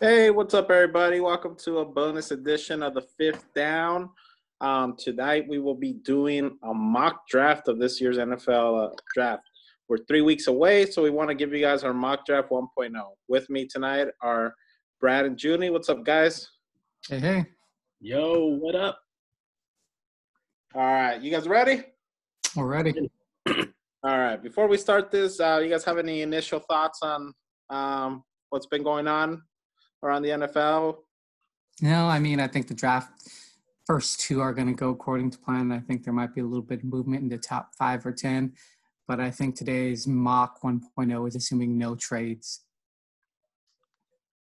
Hey, what's up, everybody? Welcome to a bonus edition of the Fifth Down. Um, tonight, we will be doing a mock draft of this year's NFL uh, draft. We're three weeks away, so we want to give you guys our mock draft 1.0. With me tonight are Brad and Junie. What's up, guys? Hey, hey. Yo, what up? All right, you guys ready? We're ready. All right. Before we start this, uh, you guys have any initial thoughts on um, what's been going on around the NFL? No, I mean, I think the draft first two are going to go according to plan. I think there might be a little bit of movement in the top five or 10, but I think today's mock 1.0 is assuming no trades.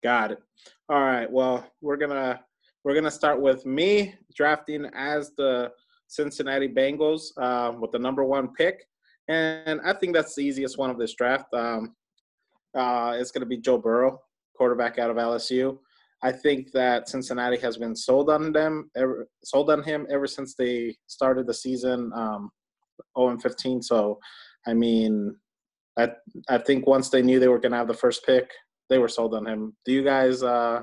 Got it. All right. Well, we're gonna we're gonna start with me drafting as the Cincinnati Bengals uh, with the number one pick, and I think that's the easiest one of this draft. Um, uh, it's gonna be Joe Burrow, quarterback out of LSU. I think that Cincinnati has been sold on them, ever, sold on him ever since they started the season um, 0 and 15. So, I mean, I I think once they knew they were going to have the first pick, they were sold on him. Do you guys? Uh,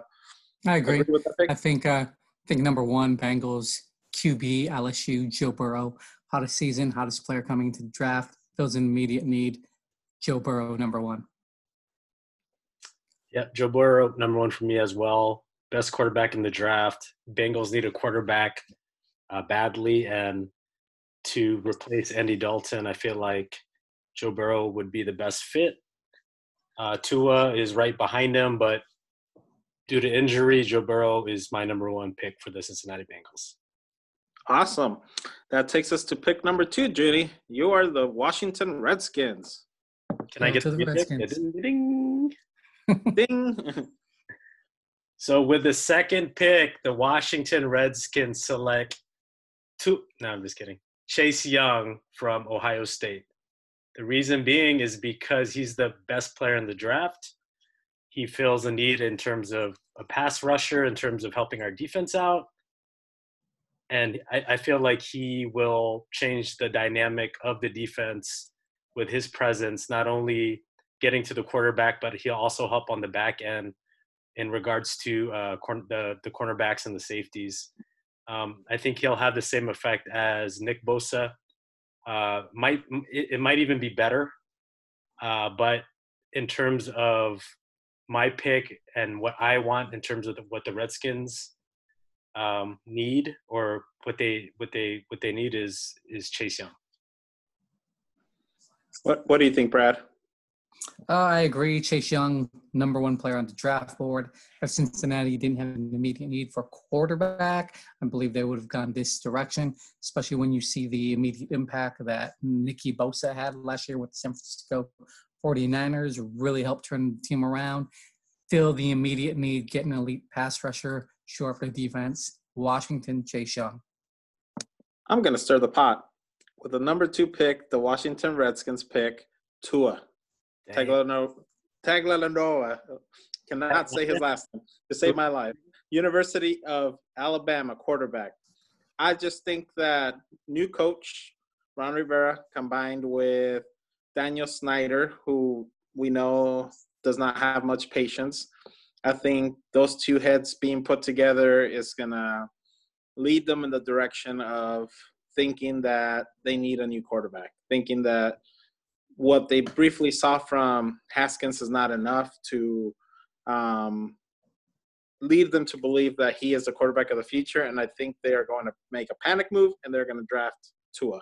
I agree. agree with that pick? I think uh, I think number one Bengals QB LSU Joe Burrow hottest season, hottest player coming to draft. Fills an immediate need. Joe Burrow number one. Yep, Joe Burrow, number one for me as well. Best quarterback in the draft. Bengals need a quarterback uh, badly, and to replace Andy Dalton, I feel like Joe Burrow would be the best fit. Uh, Tua is right behind him, but due to injury, Joe Burrow is my number one pick for the Cincinnati Bengals. Awesome. That takes us to pick number two, Judy. You are the Washington Redskins. Can I get to the the? Redskins. Ding, ding. Ding. So with the second pick, the Washington Redskins select two. No, I'm just kidding. Chase Young from Ohio State. The reason being is because he's the best player in the draft. He fills a need in terms of a pass rusher, in terms of helping our defense out. And I, I feel like he will change the dynamic of the defense with his presence, not only getting to the quarterback, but he'll also help on the back end in regards to uh, corn- the the cornerbacks and the safeties. Um, I think he'll have the same effect as Nick Bosa. Uh, might it, it might even be better, uh, but in terms of my pick and what I want in terms of the, what the Redskins um, need or what they what they what they need is is Chase Young. what What do you think, Brad? Uh, I agree. Chase Young, number one player on the draft board. If Cincinnati didn't have an immediate need for quarterback, I believe they would have gone this direction, especially when you see the immediate impact that Nicky Bosa had last year with the San Francisco 49ers, really helped turn the team around, fill the immediate need, get an elite pass rusher, shore up the defense. Washington, Chase Young. I'm gonna stir the pot with the number two pick. The Washington Redskins pick Tua Tagovailoa. Tagovailoa. Cannot say his last name to save my life. University of Alabama quarterback. I just think that new coach Ron Rivera combined with Daniel Snyder, who we know does not have much patience. I think those two heads being put together is gonna lead them in the direction of thinking that they need a new quarterback, thinking that what they briefly saw from Haskins is not enough to um, lead them to believe that he is the quarterback of the future. And I think they are going to make a panic move and they're going to draft Tua.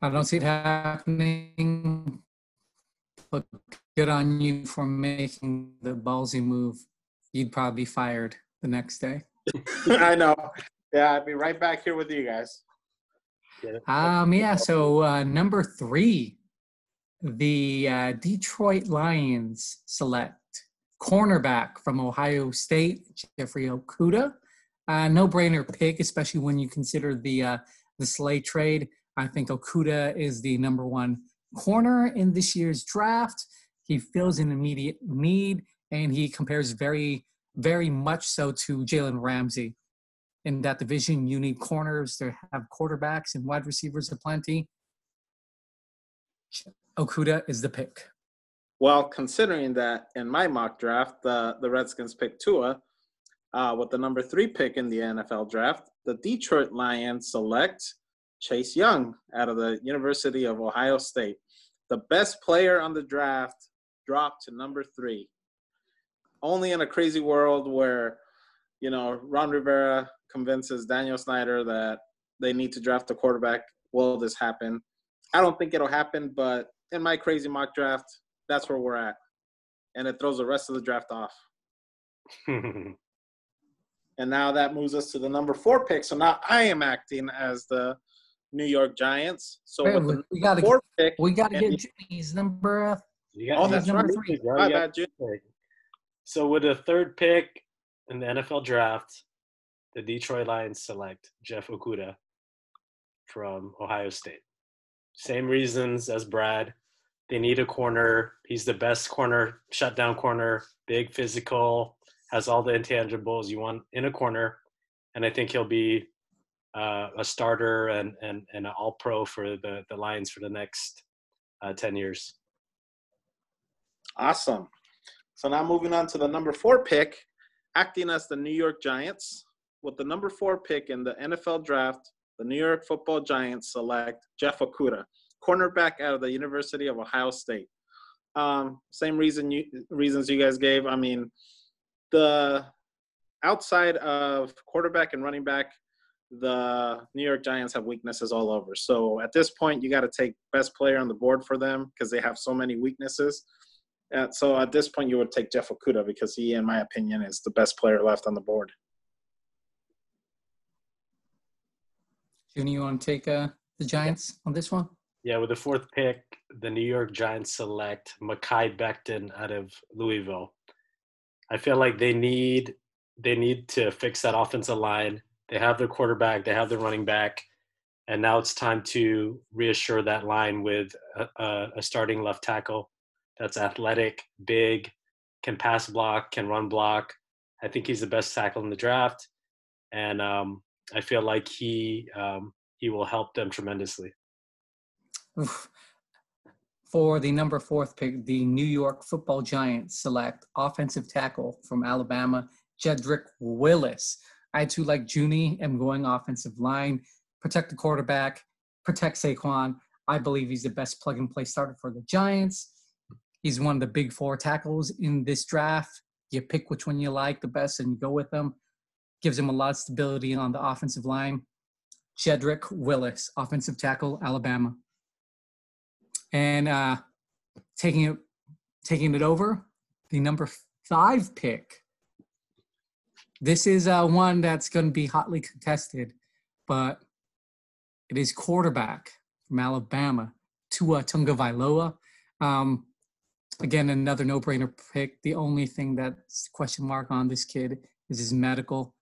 I don't see it happening. But good on you for making the ballsy move. You'd probably be fired the next day. I know. Yeah, I'll be right back here with you guys. Um, yeah. So uh, number three, the uh, Detroit Lions select cornerback from Ohio State, Jeffrey Okudah. Uh, no-brainer pick, especially when you consider the uh, the Slay trade. I think Okudah is the number one corner in this year's draft. He fills an immediate need, and he compares very, very much so to Jalen Ramsey. In that division, you need corners to have quarterbacks and wide receivers aplenty. Okudah is the pick. Well, considering that in my mock draft, the, the Redskins picked Tua uh, with the number three pick in the NFL draft, the Detroit Lions select Chase Young out of the University of Ohio State. The best player on the draft dropped to number three. Only in a crazy world where, you know, Ron Rivera convinces Daniel Snyder that they need to draft a quarterback will this happen. I don't think it'll happen, but in my crazy mock draft, that's where we're at. And it throws the rest of the draft off. and now that moves us to the number four pick. So now I am acting as the New York Giants. So Wait, with we, the we gotta fourth get, pick, we gotta get Jimmy's number. Uh, You Oh, that's number right. three, bro. My bad, Jim. the pick. So with the third pick in the NFL draft, the Detroit Lions select Jeff Okudah from Ohio State. Same reasons as Brad. They need a corner. He's the best corner, shutdown corner, big, physical, has all the intangibles you want in a corner. And I think he'll be uh, a starter and, and, and an all pro for the, the Lions for the next uh, 10 years. Awesome. So now moving on to the number four pick, acting as the New York Giants. With the number four pick in the NFL draft, the New York football Giants select Jeff Okudah, cornerback out of the University of Ohio State. Um, same reason you reasons you guys gave. I mean, the outside of quarterback and running back, the New York Giants have weaknesses all over. So at this point, you got to take best player on the board for them because they have so many weaknesses. Uh, so at this point, you would take Jeff Okudah because he, in my opinion, is the best player left on the board. Junie, you want to take uh, the Giants on this one? Yeah, with the fourth pick, the New York Giants select Mekhi Becton out of Louisville. I feel like they need they need to fix that offensive line. They have their quarterback, they have their running back, and now it's time to reassure that line with a, a, a starting left tackle that's athletic, big, can pass block, can run block. I think he's the best tackle in the draft, and um, I feel like he um, he will help them tremendously. Oof. For the number fourth pick, the New York Football Giants select offensive tackle from Alabama, Jedrick Wills. I too, like Junie, am going offensive line, protect the quarterback, protect Saquon. I believe he's the best plug and play starter for the Giants. He's one of the big four tackles in this draft. You pick which one you like the best and you go with them. Gives him a lot of stability on the offensive line. Jedrick Wills, offensive tackle, Alabama and uh, taking it taking it over the number five pick. This is uh, one that's going to be hotly contested, but it is quarterback from Alabama, Tua Tungavailoa. Um, again, another no-brainer pick. The only thing that's question mark on this kid is his medical.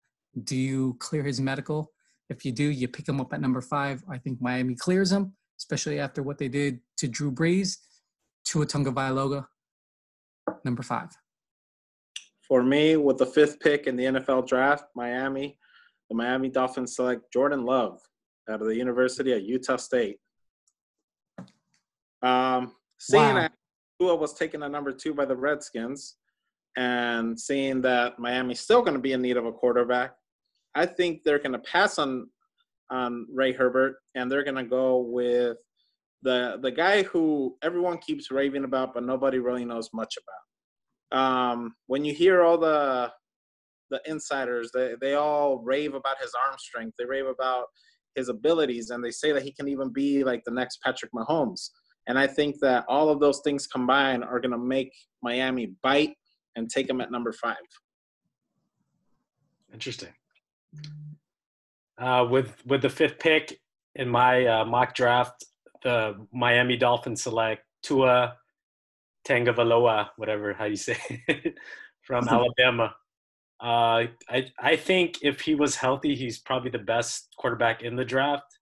Do you clear his medical? If you do, you pick him up at number five. I think Miami clears him especially after what they did to Drew Brees, Tua Tagovailoa, number five. For me, with the fifth pick in the NFL draft, Miami, the Miami Dolphins select Jordan Love out of the University of Utah State. Um, seeing Wow. Tua was taken at number two by the Redskins, and seeing that Miami's still going to be in need of a quarterback, I think they're going to pass on on Ray Herbert, and they're going to go with the the guy who everyone keeps raving about, but nobody really knows much about. Um, when you hear all the the insiders, they they all rave about his arm strength. They rave about his abilities, and they say that he can even be like the next Patrick Mahomes. And I think that all of those things combined are going to make Miami bite and take him at number five. Interesting. Uh, with with the fifth pick in my uh, mock draft, the Miami Dolphins select Tua Tagovailoa, whatever how you say it, from Alabama. Uh, I I think if he was healthy, he's probably the best quarterback in the draft.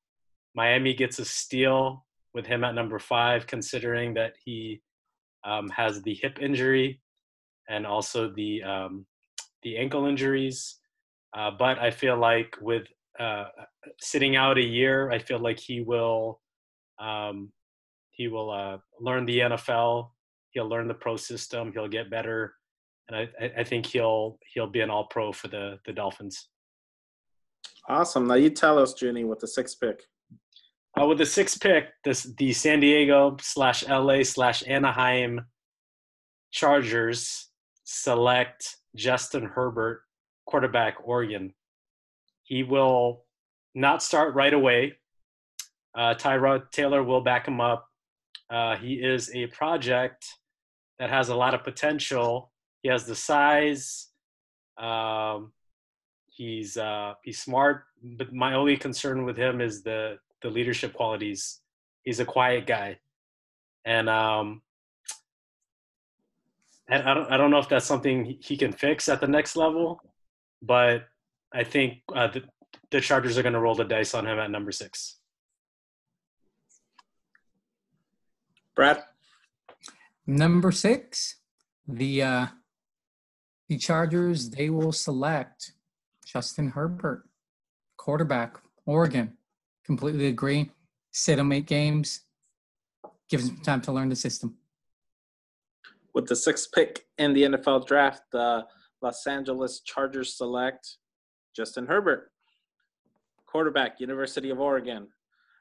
Miami gets a steal with him at number five, considering that he um, has the hip injury and also the um, the ankle injuries. Uh, but I feel like with uh, sitting out a year, I feel like he will um, he will uh, learn the NFL He'll learn the pro system. He'll get better, and I, I think he'll he'll be an All Pro for the the Dolphins. Awesome. Now you tell us, Junie, with the sixth pick. Uh, with the sixth pick, this the San Diego slash LA slash Anaheim Chargers select Justin Herbert, quarterback, Oregon. He will not start right away. Uh, Tyrod Taylor will back him up. Uh, he is a project that has a lot of potential. He has the size. Um, he's uh, he's smart, but my only concern with him is the the leadership qualities. He's a quiet guy, and um, and I don't I don't know if that's something he can fix at the next level, but I think uh, the, the Chargers are going to roll the dice on him at number six. Brad, number six, the uh, the Chargers they will select Justin Herbert, quarterback, Oregon. Completely agree. Sit him eight games. Give him time to learn the system. With the sixth pick in the NFL draft, the Los Angeles Chargers select Justin Herbert, quarterback, University of Oregon.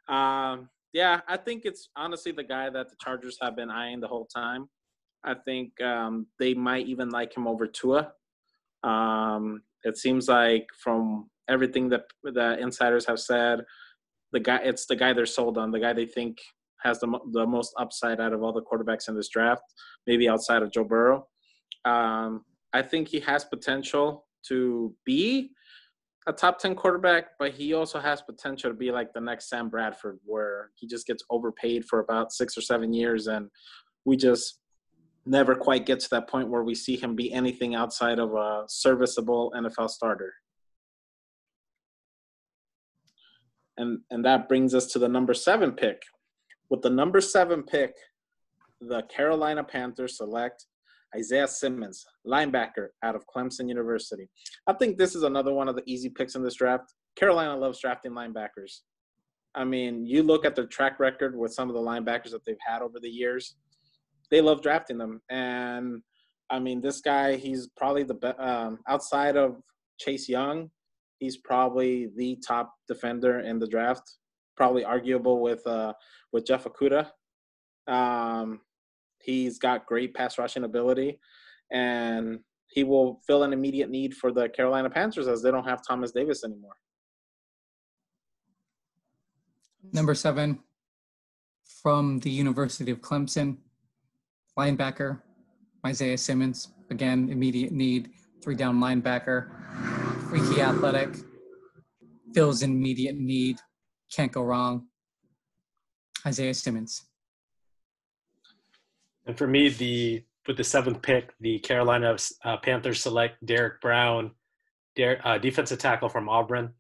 Um, yeah, I think it's honestly the guy that the Chargers have been eyeing the whole time. I think um, they might even like him over Tua. Um, it seems like from everything that the insiders have said, the guy it's the guy they're sold on, the guy they think has the the most upside out of all the quarterbacks in this draft, maybe outside of Joe Burrow. Um, I think he has potential to be a top 10 quarterback, but he also has potential to be like the next Sam Bradford, where he just gets overpaid for about six or seven years. And we just never quite get to that point where we see him be anything outside of a serviceable NFL starter. And and that brings us to the number seven pick. With the number seven pick, the Carolina Panthers select Isaiah Simmons, linebacker out of Clemson University. I think this is another one of the easy picks in this draft. Carolina loves drafting linebackers. I mean, you look at their track record with some of the linebackers that they've had over the years they love drafting them. And I mean, this guy, he's probably the best um, outside of Chase Young. He's probably the top defender in the draft. Probably arguable with uh, with Jeff Okudah. Um, he's got great pass rushing ability, and he will fill an immediate need for the Carolina Panthers as they don't have Thomas Davis anymore. Number seven from the University of Clemson, linebacker, Isaiah Simmons. Again, immediate need, three down linebacker, freaky athletic, fills in immediate need, can't go wrong. Isaiah Simmons. And for me, the with the seventh pick, the Carolina uh, Panthers select Derrick Brown, Der- uh, defensive tackle from Auburn.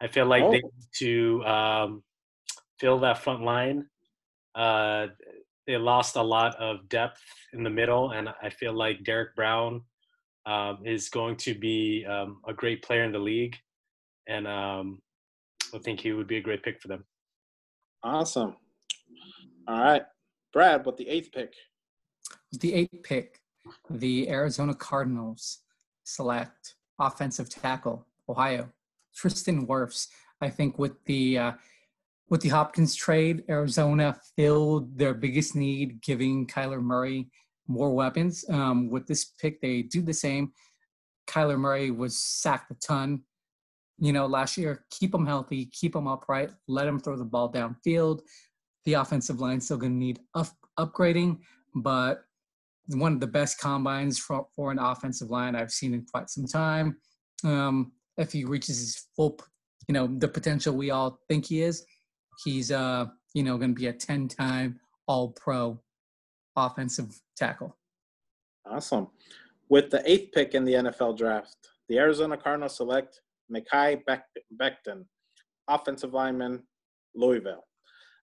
I feel like oh. they need to um, fill that front line. Uh, they lost a lot of depth in the middle, and I feel like Derrick Brown um, is going to be um, a great player in the league, and um, I think he would be a great pick for them. Awesome. All right, Brad, what the eighth pick. The eighth pick, the Arizona Cardinals select offensive tackle, Ohio, Tristan Wirfs. I think with the uh, with the Hopkins trade, Arizona filled their biggest need, giving Kyler Murray more weapons. Um, with this pick, they do the same. Kyler Murray was sacked a ton, you know, last year. Keep him healthy, keep him upright, let him throw the ball downfield. The offensive line still going to need up- upgrading, but one of the best combines for, for an offensive line I've seen in quite some time. Um, if he reaches his full, you know, the potential we all think he is, he's uh you know going to be a 10 time all pro offensive tackle awesome with the eighth pick in the nfl draft the arizona cardinals select Mekhi Becton, offensive lineman, Louisville.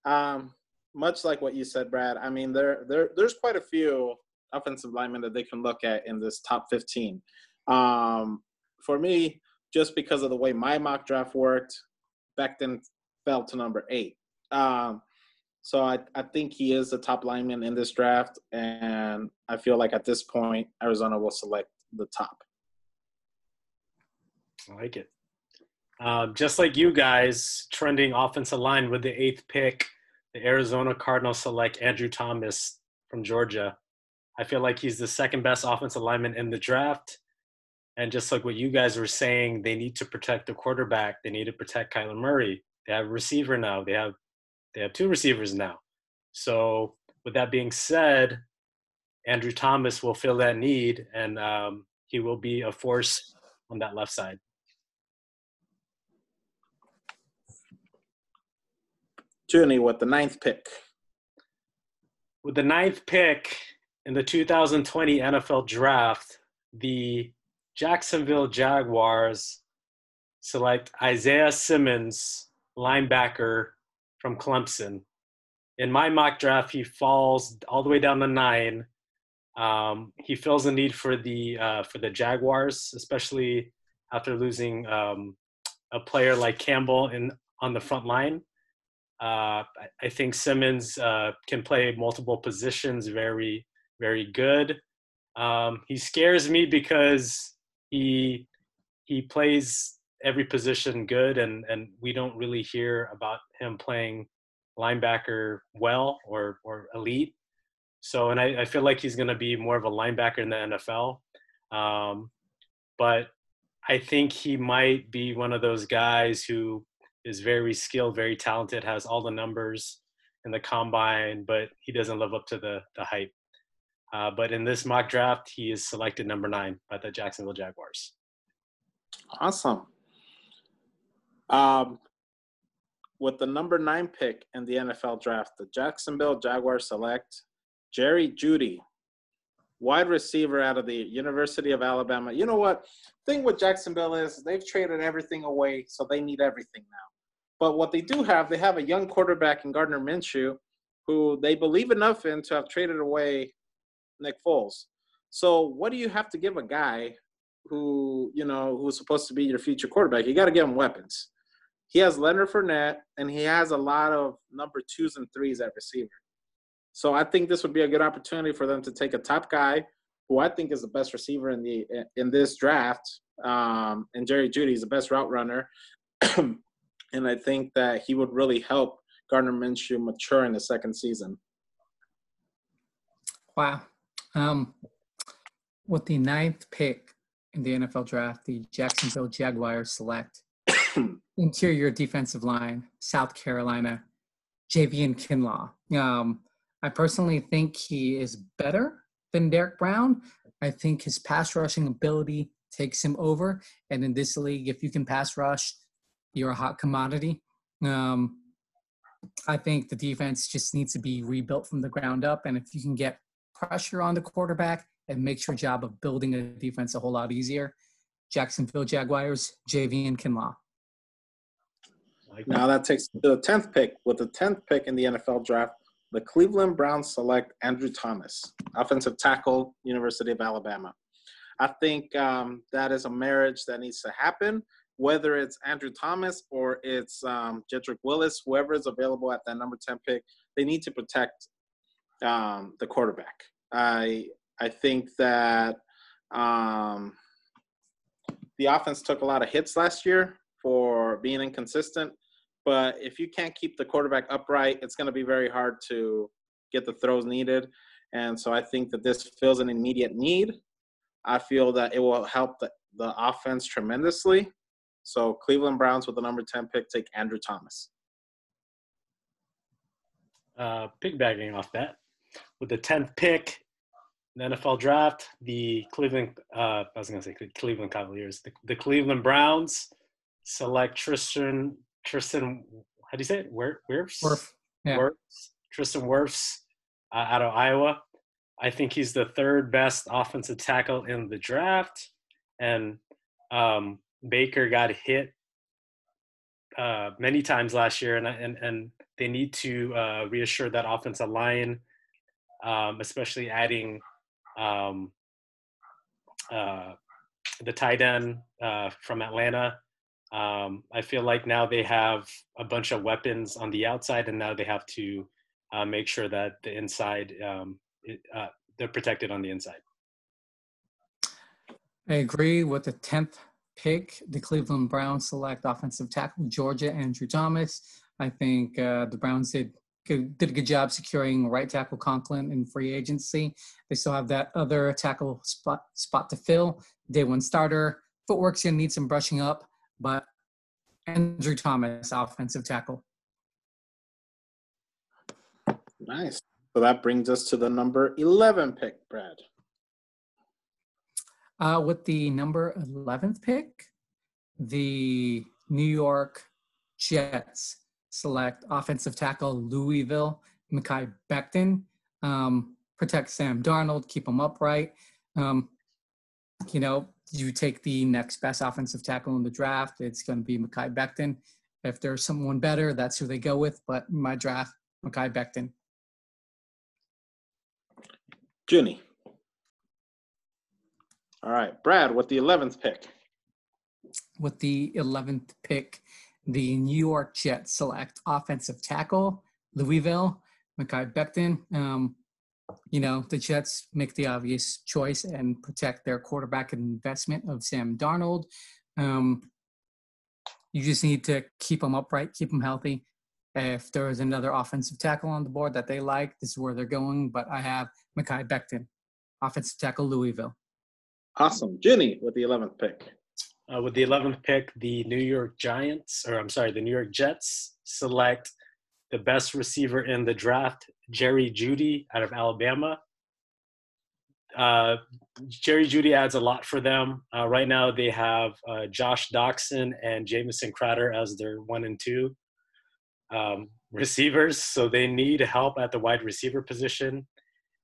Um, much like what you said, Brad, I mean, there, there, there's quite a few offensive linemen that they can look at in this top 15. Um, for me, just because of the way my mock draft worked, Becton fell to number eight. Um, So I, I think he is the top lineman in this draft, and I feel like at this point Arizona will select the top. I like it. Uh, just like you guys, trending offensive line with the eighth pick, the Arizona Cardinals select Andrew Thomas from Georgia. I feel like he's the second best offensive lineman in the draft. And just like what you guys were saying, they need to protect the quarterback. They need to protect Kyler Murray. They have a receiver now. They have they have two receivers now. So with that being said, Andrew Thomas will fill that need, and um, he will be a force on that left side. Junie with the ninth pick. With the ninth pick in the 2020 NFL Draft, the Jacksonville Jaguars select Isaiah Simmons, linebacker from Clemson. In my mock draft, he falls all the way down to nine. Um, he fills the need for the uh, for the Jaguars, especially after losing um, a player like Campbell in on the front line. Uh, I think Simmons uh, can play multiple positions very, very good. Um, he scares me because he he plays every position good, and and we don't really hear about him playing linebacker well or or elite. So, and I, I feel like he's going to be more of a linebacker in the NFL. Um, but I think he might be one of those guys who is very skilled, very talented, has all the numbers in the combine, but he doesn't live up to the the hype. Uh, but in this mock draft, he is selected number nine by the Jacksonville Jaguars. Awesome. Um, with the number nine pick in the NFL draft, the Jacksonville Jaguars select Jerry Jeudy, wide receiver out of the University of Alabama. You know what? Thing with Jacksonville is they've traded everything away, so they need everything now. But what they do have, they have a young quarterback in Gardner Minshew, who they believe enough in to have traded away Nick Foles. So what do you have to give a guy who you know who's supposed to be your future quarterback? You got to give him weapons. He has Leonard Fournette, and he has a lot of number twos and threes at receiver. So I think this would be a good opportunity for them to take a top guy, who I think is the best receiver in the in this draft, um, and Jerry Jeudy is the best route runner. and I think that he would really help Gardner Minshew mature in the second season. Wow. Um, with the ninth pick in the NFL draft, the Jacksonville Jaguars select interior defensive line, South Carolina, Javien Kinlaw. Um, I personally think he is better than Derrick Brown. I think his pass rushing ability takes him over. And in this league, if you can pass rush, you're a hot commodity. Um, I think the defense just needs to be rebuilt from the ground up. And if you can get pressure on the quarterback, it makes your job of building a defense a whole lot easier. Jacksonville Jaguars, Javien Kinlaw. Now that takes the 10th pick. With the 10th pick in the NFL draft, the Cleveland Browns select Andrew Thomas, offensive tackle, University of Alabama. I think um, that is a marriage that needs to happen whether it's Andrew Thomas or it's um, Jedrick Wills, whoever is available at that number 10 pick, they need to protect um, the quarterback. I I think that um, the offense took a lot of hits last year for being inconsistent, but if you can't keep the quarterback upright, it's going to be very hard to get the throws needed. And so I think that this fills an immediate need. I feel that it will help the, the offense tremendously. So Cleveland Browns with the number 10 pick take Andrew Thomas. Uh, piggybacking off that, with the 10th pick in the NFL draft, the Cleveland, uh, I was going to say Cleveland Cavaliers, the, the, Cleveland Browns select Tristan, Tristan, how do you say it? Where, Wirfs? Wirf. Yeah. Wirfs. Tristan Wirfs uh, out of Iowa. I think he's the third best offensive tackle in the draft. And um, Baker got hit uh, many times last year, and and and they need to uh, reassure that offensive line, um, especially adding um, uh, the tight end uh, from Atlanta. Um, I feel like now they have a bunch of weapons on the outside, and now they have to uh, make sure that the inside um, it, uh, they're protected on the inside. I agree with the tenth pick. The Cleveland Browns select offensive tackle Georgia Andrew Thomas. I think uh, the Browns did did a good job securing right tackle Conklin in free agency. They still have that other tackle spot spot to fill. Day one starter. Footwork's gonna need some brushing up, but Andrew Thomas, offensive tackle. Nice. So that brings us to the number 11 pick, Brad. Uh, with the number 11th pick, the New York Jets select offensive tackle Louisville, Mekhi Becton. Um, protect Sam Darnold, keep him upright. Um, you know, you take the next best offensive tackle in the draft, it's going to be Mekhi Becton. If there's someone better, that's who they go with. But my draft, Mekhi Becton. Junie. All right, Brad, with the 11th pick. With the 11th pick, the New York Jets select offensive tackle Louisville, Mekhi Becton. Um, you know, the Jets make the obvious choice and protect their quarterback investment of Sam Darnold. Um, you just need to keep them upright, keep them healthy. If there is another offensive tackle on the board that they like, this is where they're going. But I have Mekhi Becton, offensive tackle Louisville. Awesome. Jenny with the 11th pick. Uh, with the 11th pick, the New York Giants, or I'm sorry, the New York Jets select the best receiver in the draft, Jerry Jeudy out of Alabama. Uh, Jerry Jeudy adds a lot for them. Uh, right now, they have uh, Josh Doctson and Jamison Crowder as their one and two um, receivers, so they need help at the wide receiver position.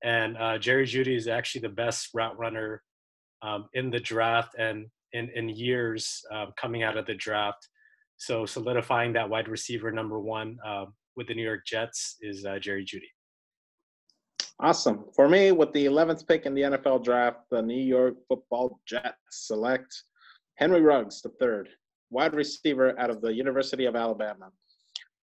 And uh, Jerry Jeudy is actually the best route runner um, in the draft and in, in years uh, coming out of the draft. So solidifying that wide receiver number one uh, with the New York Jets is uh, Jerry Jeudy. Awesome. For me, with the 11th pick in the NFL draft, the New York Football Jets select Henry Ruggs, the third wide receiver out of the University of Alabama.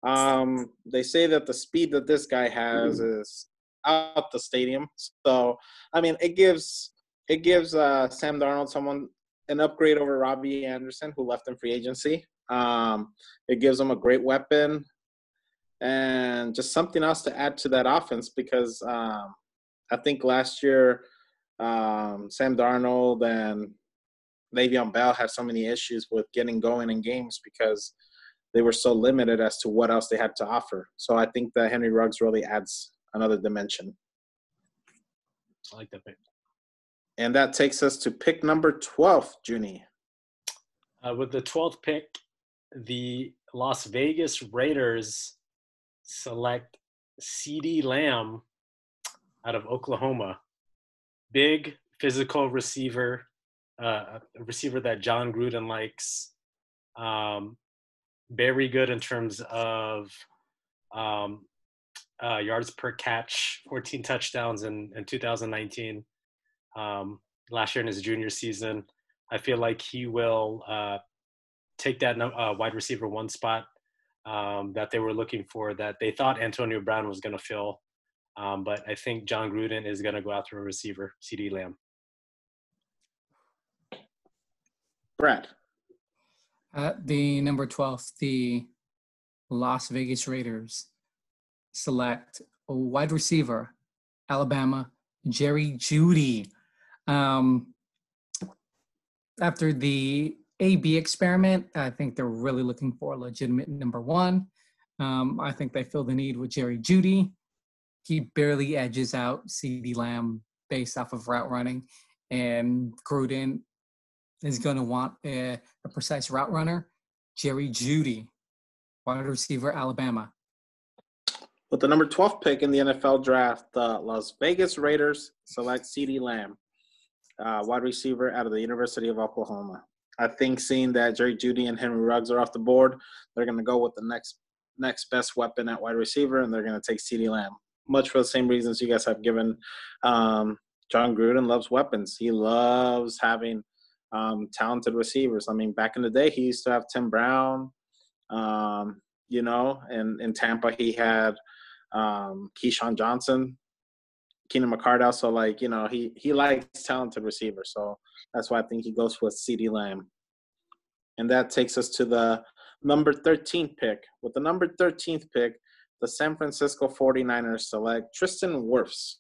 Um, they say that the speed that this guy has is out the stadium. So, I mean, it gives it gives uh, Sam Darnold someone an upgrade over Robbie Anderson, who left in free agency. Um, it gives them a great weapon and just something else to add to that offense because um, I think last year um, Sam Darnold and Le'Veon Bell had so many issues with getting going in games because they were so limited as to what else they had to offer. So I think that Henry Ruggs really adds another dimension. I like that pick. And that takes us to pick number 12, Junie. Uh, with the 12th pick, the Las Vegas Raiders select CeeDee Lamb out of Oklahoma. Big physical receiver, uh, a receiver that Jon Gruden likes. Um, very good in terms of um, uh, yards per catch, 14 touchdowns in, in 2019 um, last year in his junior season. I feel like he will uh, take that uh, wide receiver one spot um, that they were looking for that they thought Antonio Brown was going to fill. Um, but I think Jon Gruden is going to go after a receiver, CeeDee Lamb. Brad. At the number 12, the Las Vegas Raiders select a wide receiver, Alabama, Jerry Jeudy. Um, after the AB experiment, I think they're really looking for a legitimate number one. Um, I think they feel the need with Jerry Jeudy. He barely edges out CeeDee Lamb based off of route running, and Gruden is going to want a, a, precise route runner. Jerry Jeudy, wide receiver, Alabama. With the number 12 pick in the NFL draft, the Las Vegas Raiders select CeeDee Lamb uh, wide receiver out of the University of Oklahoma. I think seeing that Jerry Jeudy and Henry Ruggs are off the board, they're going to go with the next next best weapon at wide receiver, and they're going to take CeeDee Lamb. Much for the same reasons you guys have given. Um, Jon Gruden loves weapons. He loves having um, talented receivers. I mean, back in the day, he used to have Tim Brown. Um, you know, and in Tampa, he had um, Keyshawn Johnson, Keenan McCardell. So like you know he he likes talented receivers. So that's why I think he goes with CeeDee Lamb. And that takes us to the number 13th pick. With the number 13th pick, the San Francisco 49ers select Tristan Wirfs,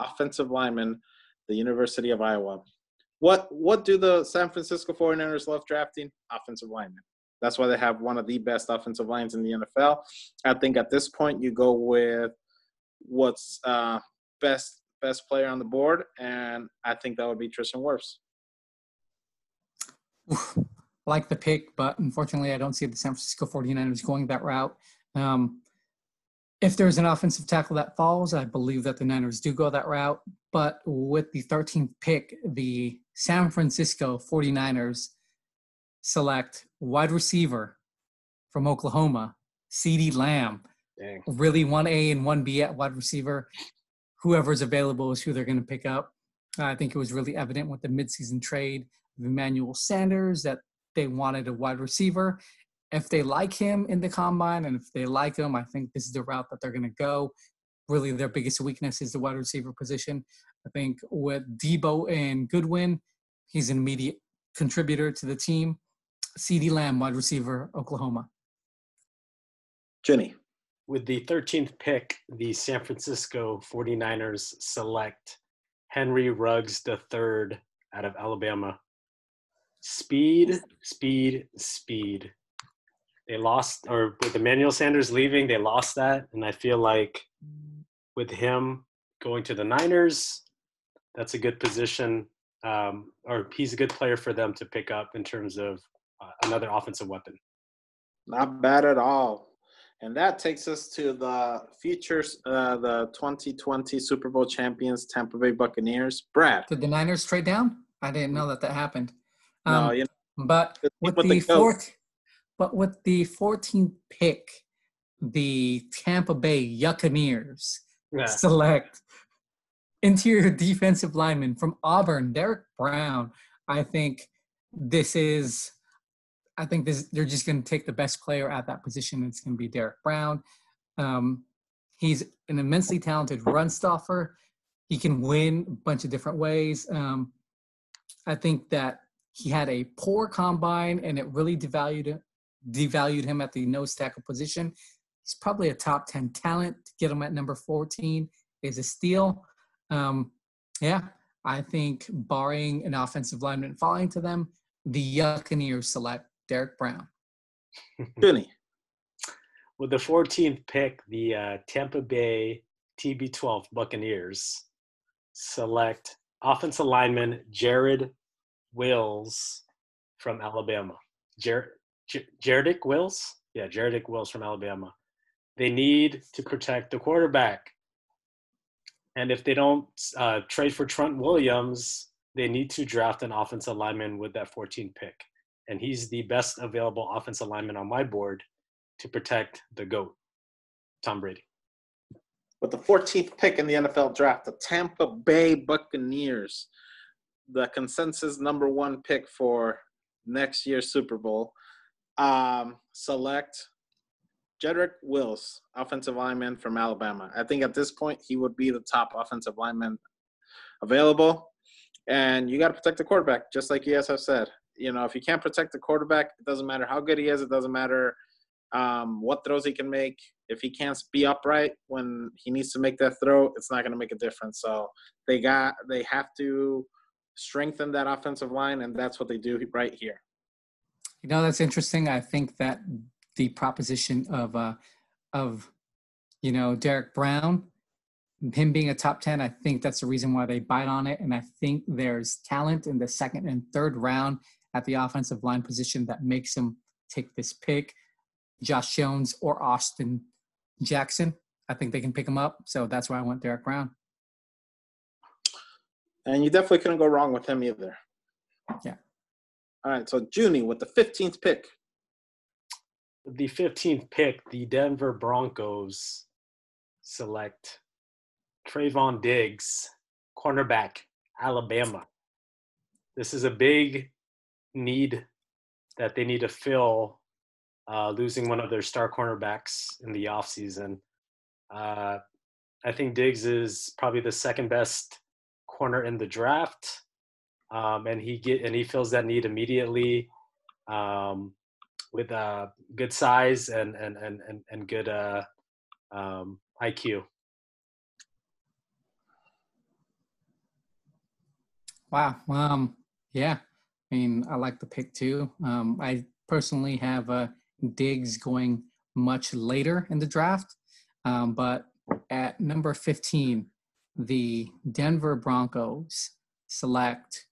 offensive lineman, the University of Iowa. What what do the San Francisco 49ers love drafting? Offensive linemen. That's why they have one of the best offensive lines in the NFL. I think at this point you go with what's uh, best best player on the board, and I think that would be Tristan Wirfs. like the pick, but unfortunately, I don't see the San Francisco 49ers going that route. Um, if there's an offensive tackle that falls, I believe that the Niners do go that route. But with the 13th pick, the San Francisco 49ers select wide receiver from Oklahoma, CeeDee Lamb. Dang. Really 1A and 1B at wide receiver. Whoever's available is who they're going to pick up. I think it was really evident with the midseason trade Emmanuel Sanders that they wanted a wide receiver. If they like him in the combine and if they like him, I think this is the route that they're going to go. Really, their biggest weakness is the wide receiver position. I think with Deebo and Goodwin, he's an immediate contributor to the team. CeeDee Lamb, wide receiver, Oklahoma. Jenny. With the 13th pick, the San Francisco 49ers select Henry Ruggs III out of Alabama. Speed, speed, speed. They lost, or with Emmanuel Sanders leaving, they lost that. And I feel like with him going to the Niners, that's a good position, um, or he's a good player for them to pick up in terms of uh, another offensive weapon. Not bad at all. And that takes us to the futures, uh, the 2020 Super Bowl champions, Tampa Bay Buccaneers. Brad. Did the Niners trade down? I didn't know that that happened. Um, no, you know, but with, with the, the fourth, but with the 14th pick, the Tampa Bay Buccaneers yeah. select interior defensive lineman from Auburn, Derrick Brown. I think this is, I think this they're just going to take the best player at that position. It's going to be Derrick Brown. Um, he's an immensely talented run stopper. He can win a bunch of different ways. Um, I think that he had a poor combine and it really devalued devalued him at the nose tackle position. He's probably a top 10 talent. To get him at number 14 is a steal. Um, yeah, I think barring an offensive lineman falling to them, the Buccaneers select Derrick Brown. Billy. With the 14th pick, the uh, Tampa Bay TB12 Buccaneers select offensive lineman Jared Wills from Alabama. Jer- Jedrick Wills? Yeah, Jedrick Wills from Alabama. They need to protect the quarterback. And if they don't uh, trade for Trent Williams, they need to draft an offensive lineman with that 14 pick. And he's the best available offensive lineman on my board to protect the GOAT, Tom Brady. With the 14th pick in the NFL draft, the Tampa Bay Buccaneers the consensus number one pick for next year's Super Bowl. Um, select Jedrick Wills, offensive lineman from Alabama. I think at this point he would be the top offensive lineman available. And you got to protect the quarterback, just like you guys have said. You know, if you can't protect the quarterback, it doesn't matter how good he is. It doesn't matter um, what throws he can make. If he can't be upright when he needs to make that throw, it's not going to make a difference. So they got they have to strengthen that offensive line, and that's what they do right here. You know, that's interesting. I think that the proposition of uh, of you know Derrick Brown, him being a top ten, I think that's the reason why they bite on it. And I think there's talent in the second and third round at the offensive line position that makes him take this pick. Josh Jones or Austin Jackson. I think they can pick him up. So that's why I want Derrick Brown and you definitely couldn't go wrong with him either. Yeah. All right, so Junie with the 15th pick. The 15th pick, the Denver Broncos select Trevon Diggs, cornerback, Alabama. This is a big need that they need to fill, uh, losing one of their star cornerbacks in the offseason. Uh, I think Diggs is probably the second best corner in the draft, um, and he get and he fills that need immediately um, with uh, good size and and and and, and good uh, um, IQ. Wow. Um, yeah. I mean, I like the pick too. Um, I personally have uh, Diggs going much later in the draft, um, but at number 15, the Denver Broncos select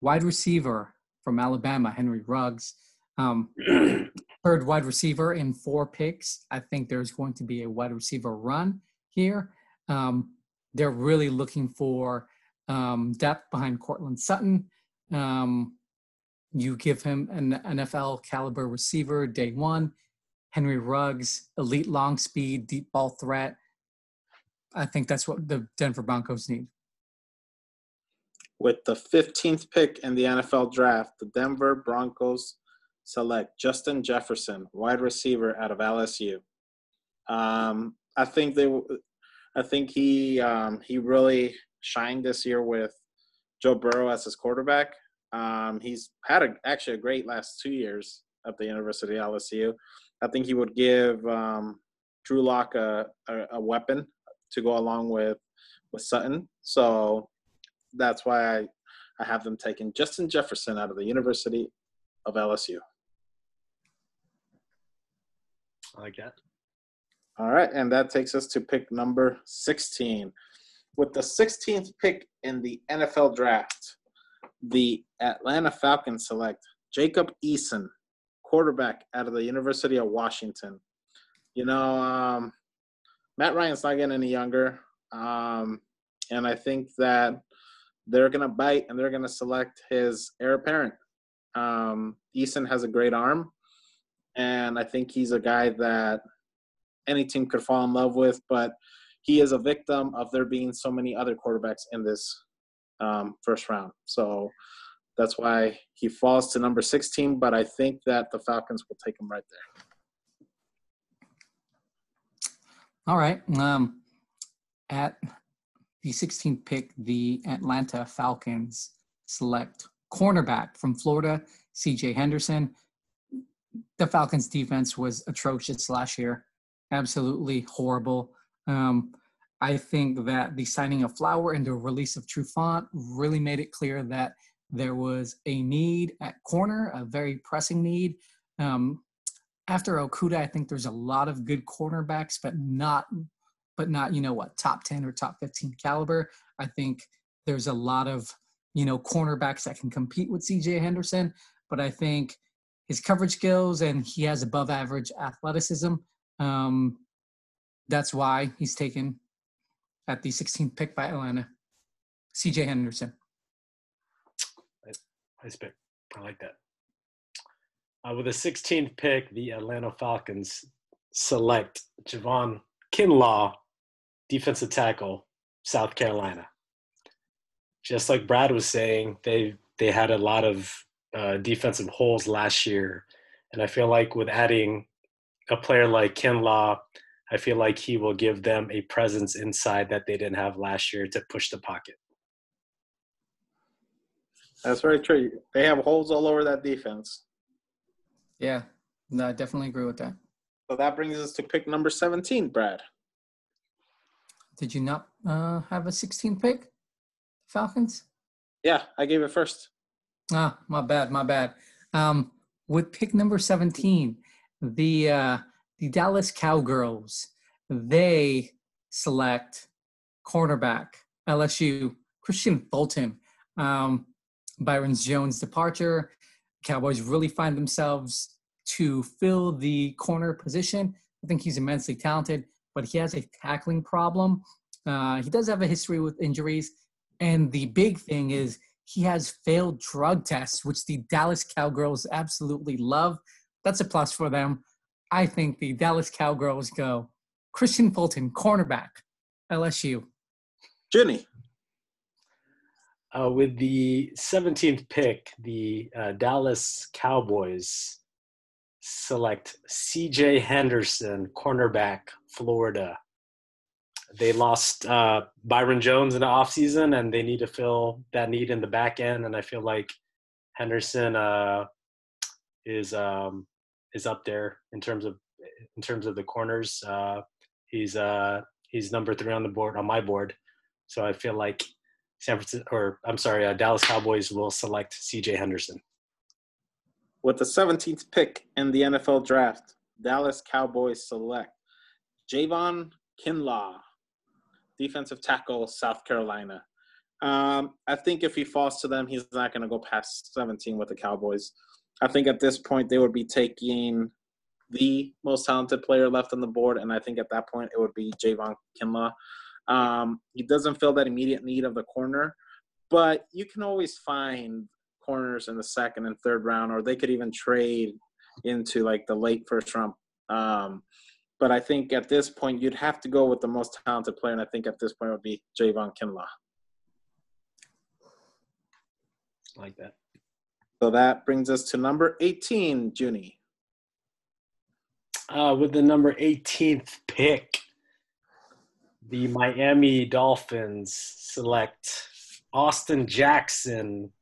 wide receiver from Alabama, Henry Ruggs. Um, third wide receiver in four picks. I think there's going to be a wide receiver run here. Um, they're really looking for um, depth behind Courtland Sutton. Um, you give him an NFL caliber receiver day one. Henry Ruggs, elite long speed, deep ball threat. I think that's what the Denver Broncos need. With the 15th pick in the NFL draft, the Denver Broncos select Justin Jefferson, wide receiver out of LSU. Um, I think they, I think he um, he really shined this year with Joe Burrow as his quarterback. Um, he's had a, actually a great last two years at the University of LSU. I think he would give um, Drew Lock a, a, a, weapon to go along with with Sutton. So that's why I, I have them taking Justin Jefferson out of the University of LSU. I like that. All right, and that takes us to pick number 16 with the 16th pick in the NFL draft, the Atlanta Falcons select Jacob Eason, quarterback out of the University of Washington. You know, um, Matt Ryan's not getting any younger. Um, and I think that they're going to bite and they're going to select his heir apparent. Um, Eason has a great arm. And I think he's a guy that any team could fall in love with. But he is a victim of there being so many other quarterbacks in this um, first round. So that's why he falls to number 16. But I think that the Falcons will take him right there. All right. Um, at the 16th pick, the Atlanta Falcons select cornerback from Florida, CJ Henderson. The Falcons' defense was atrocious last year, absolutely horrible. Um, I think that the signing of Fowler and the release of Trufant really made it clear that there was a need at corner, a very pressing need. Um, after Okudah, I think there's a lot of good cornerbacks, but not, but not you know what top ten or top fifteen caliber. I think there's a lot of you know cornerbacks that can compete with C.J. Henderson, but I think his coverage skills and he has above average athleticism. Um, that's why he's taken at the 16th pick by Atlanta. CJ Henderson. Nice pick. I like that. Uh, with the 16th pick, the Atlanta Falcons select Javon Kinlaw, defensive tackle, South Carolina. Just like Brad was saying, they they had a lot of uh, defensive holes last year, and I feel like with adding a player like Kinlaw I feel like he will give them a presence inside that they didn't have last year to push the pocket. That's very true. They have holes all over that defense. Yeah, no, I definitely agree with that. So that brings us to pick number 17, Brad. Did you not uh, have a 16 pick, Falcons? Yeah, I gave it first. Ah, my bad, my bad. Um, with pick number 17, the uh, the Dallas Cowgirls, they select cornerback, LSU, Kristian Fulton. Um, Byron Jones' departure, Cowboys really find themselves to fill the corner position. I think he's immensely talented, but he has a tackling problem. Uh, he does have a history with injuries. And the big thing is he has failed drug tests, which the Dallas Cowgirls absolutely love. That's a plus for them. I think the Dallas Cowgirls go Kristian Fulton, cornerback, LSU. Jenny. Uh, with the 17th pick, the uh, Dallas Cowboys select CJ Henderson, cornerback, Florida. they lost uh, Byron Jones in the offseason, and they need to fill that need in the back end. And I feel like Henderson uh, is um, is up there in terms of in terms of the corners. Uh, he's uh, he's number three on the board on my board, so I feel like San Francisco, or I'm sorry, uh, Dallas Cowboys will select C.J. Henderson. With the 17th pick in the NFL draft, Dallas Cowboys select Javon Kinlaw, defensive tackle, South Carolina. Um, I think if he falls to them, he's not going to go past 17 with the Cowboys. I think at this point they would be taking the most talented player left on the board, and I think at that point it would be Javon Kinlaw. Um, he doesn't feel that immediate need of the corner, but you can always find corners in the second and third round, or they could even trade into like the late first round. Um, but I think at this point you'd have to go with the most talented player, and I think at this point it would be Javon Kinlaw. Like that. So that brings us to number 18, Junie. Uh, with the number 18th pick, the Miami Dolphins select Austin Jackson,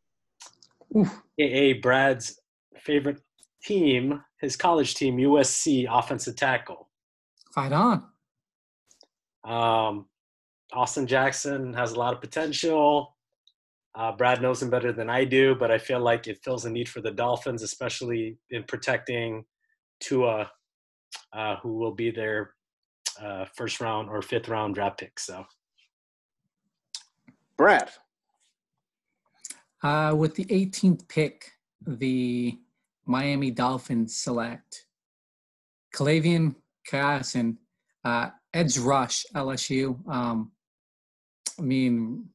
aka Brad's favorite team, his college team, USC offensive tackle. Fight on. Um, Austin Jackson has a lot of potential. Uh, Brad knows him better than I do, but I feel like it fills a need for the Dolphins, especially in protecting Tua, uh, who will be their uh, first round or fifth round draft pick. So, Brad. Uh, with the 18th pick, the Miami Dolphins select K'Lavon Chaisson, uh, edge rush LSU. Um, I mean,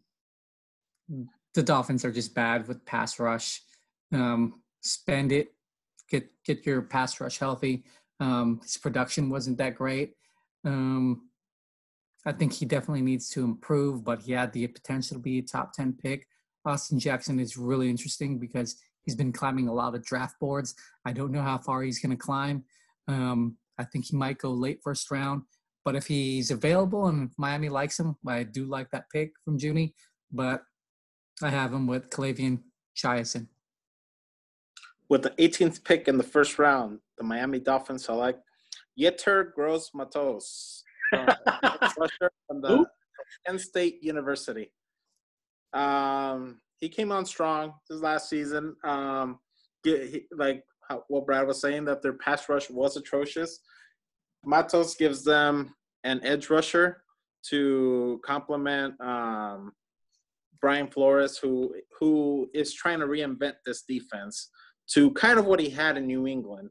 the Dolphins are just bad with pass rush. Um, spend it, get get your pass rush healthy. Um, his production wasn't that great. Um, I think he definitely needs to improve, but he had the potential to be a top ten pick. Austin Jackson is really interesting because he's been climbing a lot of draft boards. I don't know how far he's going to climb. Um, I think he might go late first round, but if he's available and Miami likes him, I do like that pick from Junie. But I have him with K'Lavon Chaisson. With the 18th pick in the first round, the Miami Dolphins select Yetur Gross Matos, from the Penn State University. Um, he came on strong this last season. Um, get, he, like how, what Brad was saying, that their pass rush was atrocious. Matos gives them an edge rusher to complement um, Brian Flores, who who is trying to reinvent this defense to kind of what he had in New England,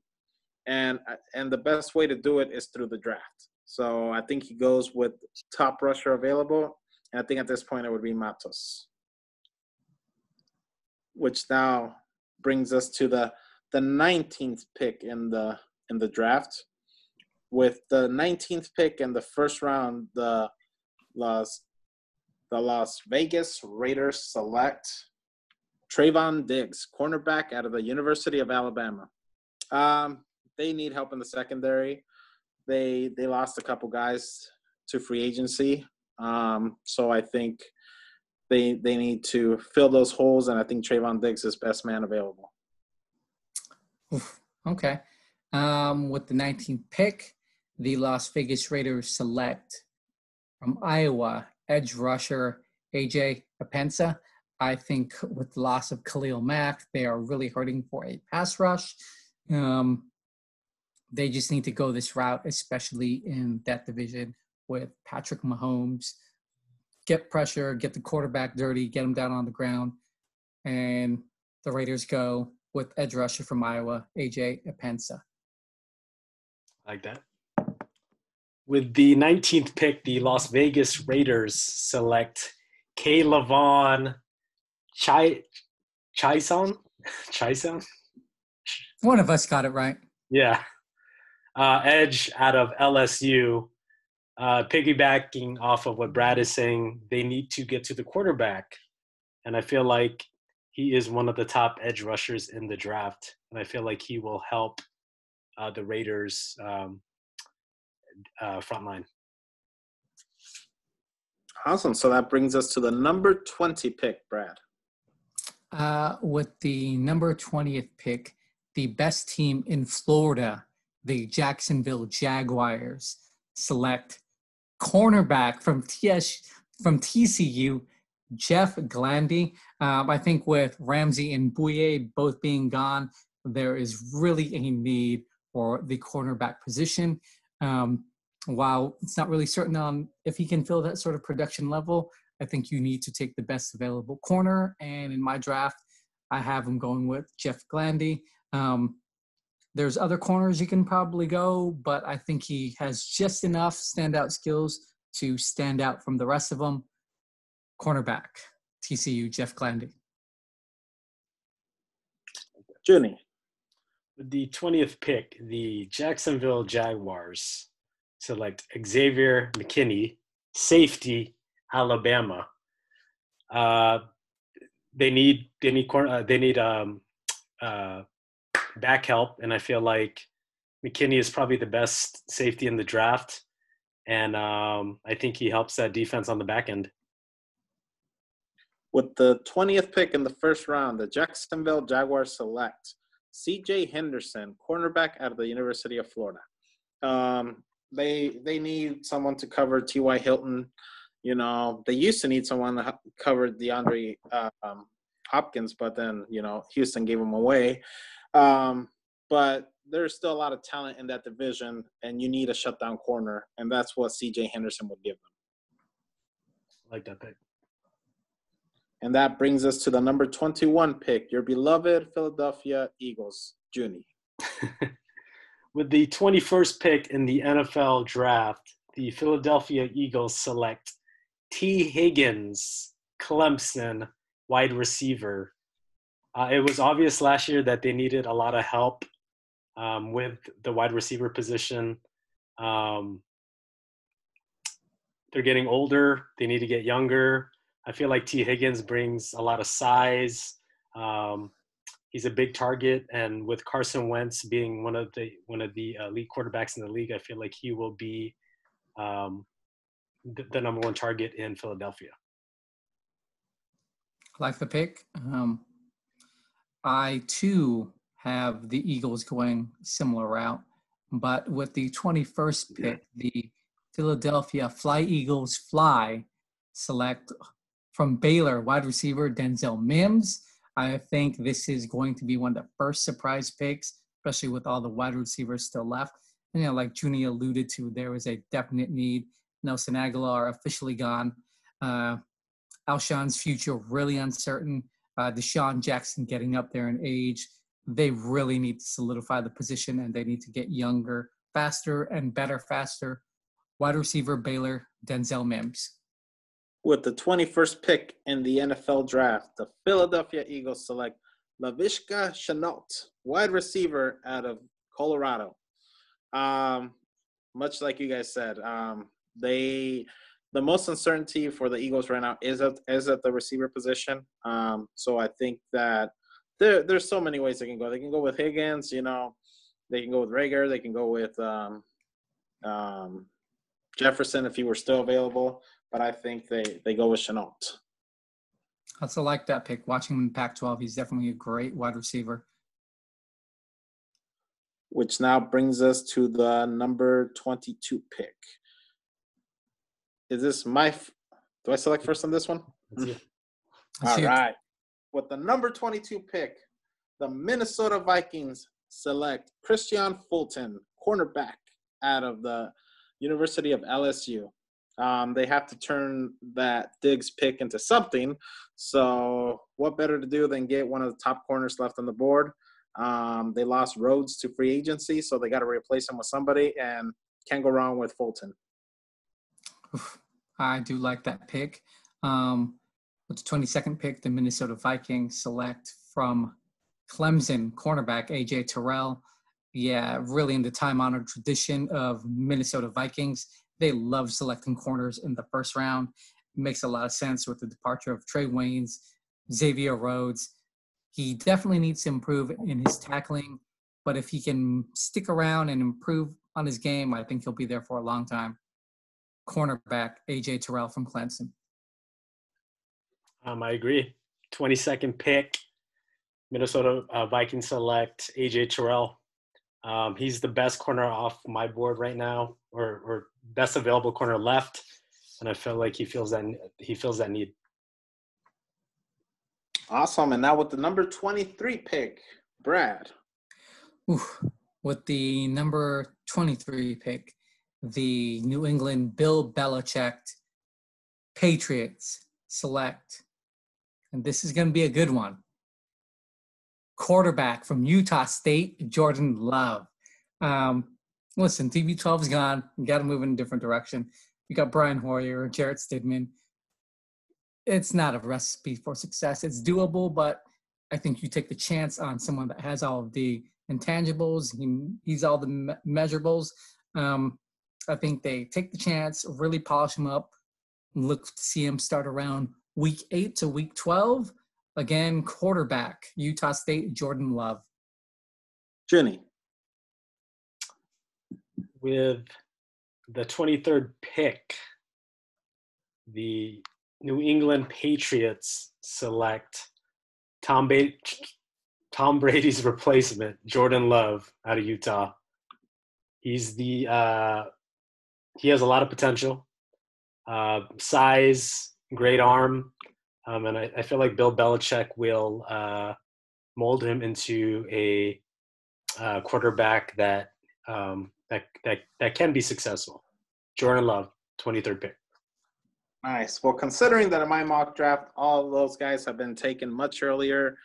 and and the best way to do it is through the draft. So I think he goes with top rusher available, and I think at this point it would be Matos, which now brings us to the the 19th pick in the in the draft. With the 19th pick in the first round, the Las the Las Vegas Raiders select Trevon Diggs, cornerback out of the University of Alabama. Um, they need help in the secondary. They they lost a couple guys to free agency, um, so I think they they need to fill those holes, and I think Trevon Diggs is best man available. Okay, um, with the 19th pick, the Las Vegas Raiders select from Iowa edge rusher AJ Epenesa. I think with the loss of Khalil Mack, they are really hurting for a pass rush. Um, they just need to go this route, especially in that division with Patrick Mahomes. Get pressure, get the quarterback dirty, get him down on the ground. And the Raiders go with edge rusher from Iowa, AJ Epenesa. Like that. With the 19th pick, the Las Vegas Raiders select K'Lavon Chai Chaisson. Chaisson. One of us got it right. Yeah. Uh, edge out of LSU. Uh, piggybacking off of what Brad is saying, they need to get to the quarterback. And I feel like he is one of the top edge rushers in the draft. And I feel like he will help uh, the Raiders um, uh, front line. Awesome. So that brings us to the number 20 pick, Brad. Uh, with the number 20th pick, the best team in Florida, the Jacksonville Jaguars, select cornerback from TS from TCU, Jeff Gladney. Um, I think with Ramsey and Bouye both being gone, there is really a need for the cornerback position. Um, while it's not really certain on if he can fill that sort of production level, I think you need to take the best available corner. And in my draft, I have him going with Jeff Gladney. Um, there's other corners you can probably go, but I think he has just enough standout skills to stand out from the rest of them. Cornerback, TCU, Jeff. Junie. With the 20th pick, the Jacksonville Jaguars select Xavier McKinney, safety, Alabama. Uh, they need they need uh, they need um, uh, back help, and I feel like McKinney is probably the best safety in the draft, and um, I think he helps that defense on the back end. With the 20th pick in the first round, the Jacksonville Jaguars select C.J. Henderson, cornerback out of the University of Florida. Um, they they need someone to cover T.Y. Hilton. You know, they used to need someone to cover DeAndre um, Hopkins, but then you know Houston gave him away. Um, but there's still a lot of talent in that division, and you need a shutdown corner, and that's what C.J. Henderson would give them. I like that pick. And that brings us to the number 21 pick, your beloved Philadelphia Eagles, Junie. With the 21st pick in the NFL draft, the Philadelphia Eagles select Tee Higgins, Clemson, wide receiver. Uh, it was obvious last year that they needed a lot of help um, with the wide receiver position. Um, they're getting older, they need to get younger. I feel like Tee Higgins brings a lot of size. Um, he's a big target, and with Carson Wentz being one of the one of the elite quarterbacks in the league, I feel like he will be um, the, the, number one target in Philadelphia. I like the pick. Um, I too have the Eagles going similar route, but with the 21st pick, the Philadelphia Fly Eagles fly select from Baylor wide receiver Denzel Mims. I think this is going to be one of the first surprise picks, especially with all the wide receivers still left. And, you know, like Junie alluded to, there is a definite need. Nelson Agholor officially gone. Uh, Alshon's future really uncertain. Uh, DeSean Jackson getting up there in age. They really need to solidify the position and they need to get younger, faster, and better faster. Wide receiver Baylor, Denzel Mims. With the 21st pick in the NFL draft, the Philadelphia Eagles select Laviska Shenault, wide receiver out of Colorado. Um, much like you guys said, um, they the most uncertainty for the Eagles right now is at is at the receiver position. Um, so I think that there there's so many ways they can go. They can go with Higgins, you know, they can go with Reagor, they can go with um, um, Jefferson if he were still available. But I think they they go with Shenault. I also like that pick. Watching him in Pac-12, he's definitely a great wide receiver. Which now brings us to the number 22 pick. Is this my? F- Do I select first on this one? All right. With the number 22 pick, the Minnesota Vikings select Kristian Fulton, cornerback out of the University of LSU. Um, they have to turn that Diggs pick into something. So, what better to do than get one of the top corners left on the board? Um, they lost Rhodes to free agency, so they got to replace him with somebody, and can't go wrong with Fulton. I do like that pick. Um, with the 22nd pick, the Minnesota Vikings select from Clemson cornerback AJ Terrell. Yeah, really in the time honored tradition of Minnesota Vikings. They love selecting corners in the first round. Makes a lot of sense with the departure of Trae Waynes, Xavier Rhodes. He definitely needs to improve in his tackling, but if he can stick around and improve on his game, I think he'll be there for a long time. Cornerback AJ Terrell from Clemson. Um, I agree. 22nd pick, Minnesota uh, Vikings select AJ Terrell. Um, he's the best corner off my board right now, or, or best available corner left, and I feel like he feels that he feels that need. Awesome, and now with the number 23 pick, Brad. Oof. With the number 23 pick, the New England Bill Belichick Patriots select, and this is going to be a good one. Quarterback from Utah State, Jordan Love. Um, listen, TB12 is gone. You got to move in a different direction. You got Brian Hoyer, Jarrett Stidham. It's not a recipe for success. It's doable, but I think you take the chance on someone that has all of the intangibles. He, he's all the me- measurables. Um, I think they take the chance, really polish him up, look to see him start around week eight to week 12. Again, quarterback, Utah State, Jordan Love. Jenny. With the 23rd pick, the New England Patriots select Tom, ba- Tom Brady's replacement, Jordan Love, out of Utah. He's the uh, he has a lot of potential, uh, size, great arm, um, and I, I, feel like Bill Belichick will uh, mold him into a uh, quarterback that um, that that that can be successful. Jordan Love, twenty third pick. Nice. Well, considering that in my mock draft, all those guys have been taken much earlier,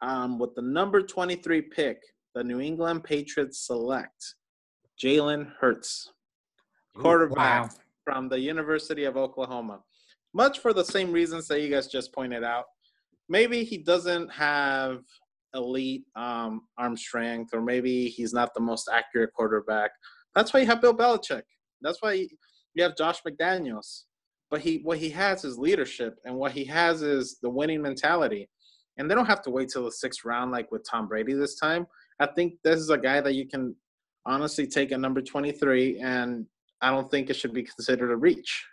um, with the number 23 pick, the New England Patriots select Jalen Hurts, quarterback wow. from the University of Oklahoma. Much for the same reasons that you guys just pointed out. Maybe he doesn't have elite um, arm strength, or maybe he's not the most accurate quarterback. That's why you have Bill Belichick. That's why you have Josh McDaniels. But he, what he has is leadership, and what he has is the winning mentality. And they don't have to wait till the sixth round like with Tom Brady this time. I think this is a guy that you can honestly take a number 23, and I don't think it should be considered a reach.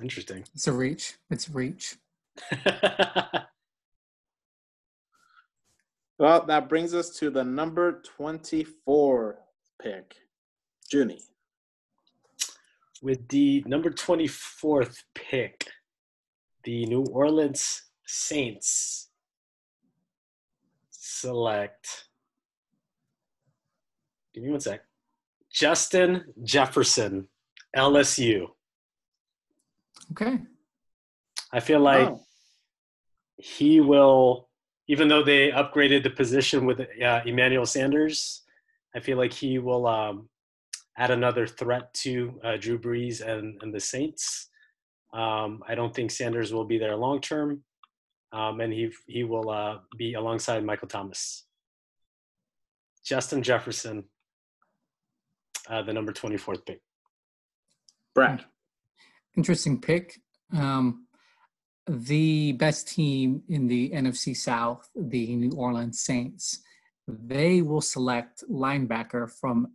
Interesting. It's a reach. It's a reach. well, that brings us to the number 24 pick, Junie. With the number 24th pick, the New Orleans Saints select. Give me one sec. Justin Jefferson, LSU. Okay. I feel like oh. he will, even though they upgraded the position with uh, Emmanuel Sanders, I feel like he will um, add another threat to uh, Drew Brees and, and the Saints. Um, I don't think Sanders will be there long term, um, and he he will uh, be alongside Michael Thomas. Justin Jefferson, uh, the number twenty fourth pick. Brad, interesting pick. Um, the best team in the NFC South, the New Orleans Saints, they will select linebacker from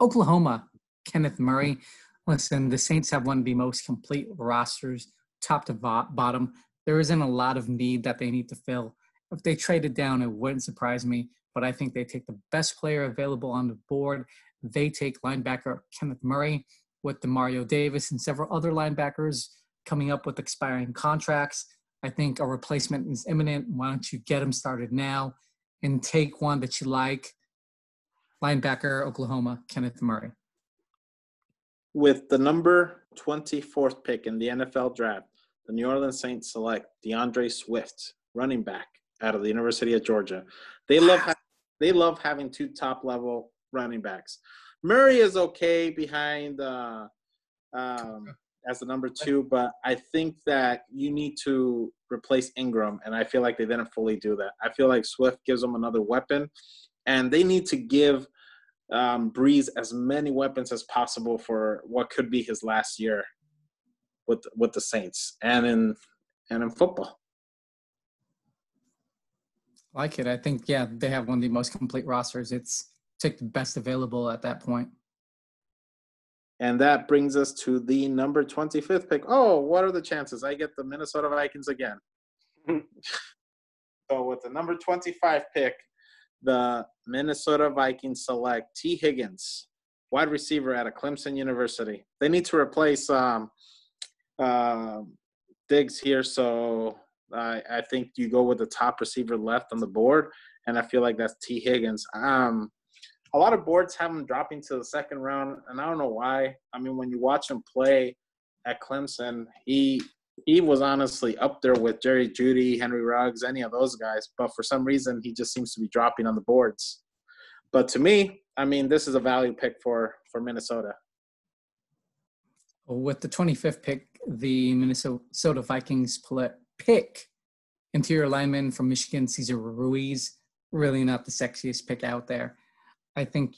Oklahoma, Kenneth Murray. Listen, the Saints have one of the most complete rosters, top to bottom. There isn't a lot of need that they need to fill. If they traded down, it wouldn't surprise me, but I think they take the best player available on the board. They take linebacker Kenneth Murray with Demario Davis and several other linebackers coming up with expiring contracts. I think a replacement is imminent. Why don't you get them started now and take one that you like? Linebacker, Oklahoma, Kenneth Murray with the number 24th pick in the NFL draft, the New Orleans Saints select D'Andre Swift, running back out of the University of Georgia. They love they love having two top level running backs. Murray is okay behind uh, um, as the number two, but I think that you need to replace Ingram, and I feel like they didn't fully do that. I feel like Swift gives them another weapon, and they need to give um, Brees as many weapons as possible for what could be his last year with with the Saints and in and in football. Like it, I think yeah, they have one of the most complete rosters. It's take the best available at that point. And that brings us to the number 25th pick. Oh, what are the chances? I get the Minnesota Vikings again. so, with the number 25 pick, the Minnesota Vikings select Tee Higgins, wide receiver at a Clemson University. They need to replace um, uh, Diggs here, so I, I think you go with the top receiver left on the board, and I feel like that's Tee Higgins. Um, a lot of boards have him dropping to the second round, and I don't know why. I mean, when you watch him play at Clemson, he he was honestly up there with Jerry Jeudy, Henry Ruggs, any of those guys. But for some reason, he just seems to be dropping on the boards. But to me, I mean, this is a value pick for for Minnesota. With the 25th pick, the Minnesota Vikings pick interior lineman from Michigan, Cesar Ruiz. Really not the sexiest pick out there. I think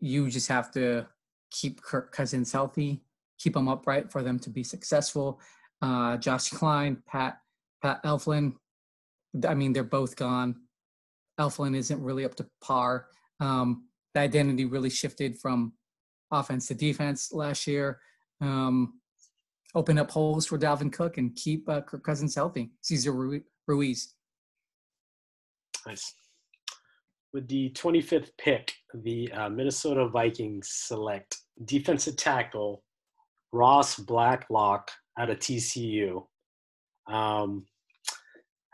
you just have to keep Kirk Cousins healthy, keep them upright for them to be successful. Uh, Josh Kline, Pat Pat Elflein. I mean, they're both gone. Elflein isn't really up to par. Um, the identity really shifted from offense to defense last year. Um, open up holes for Dalvin Cook and keep uh, Kirk Cousins healthy. Cesar Ruiz. Nice. With the 25th pick, the uh, Minnesota Vikings select defensive tackle Ross Blacklock out of TCU. Um,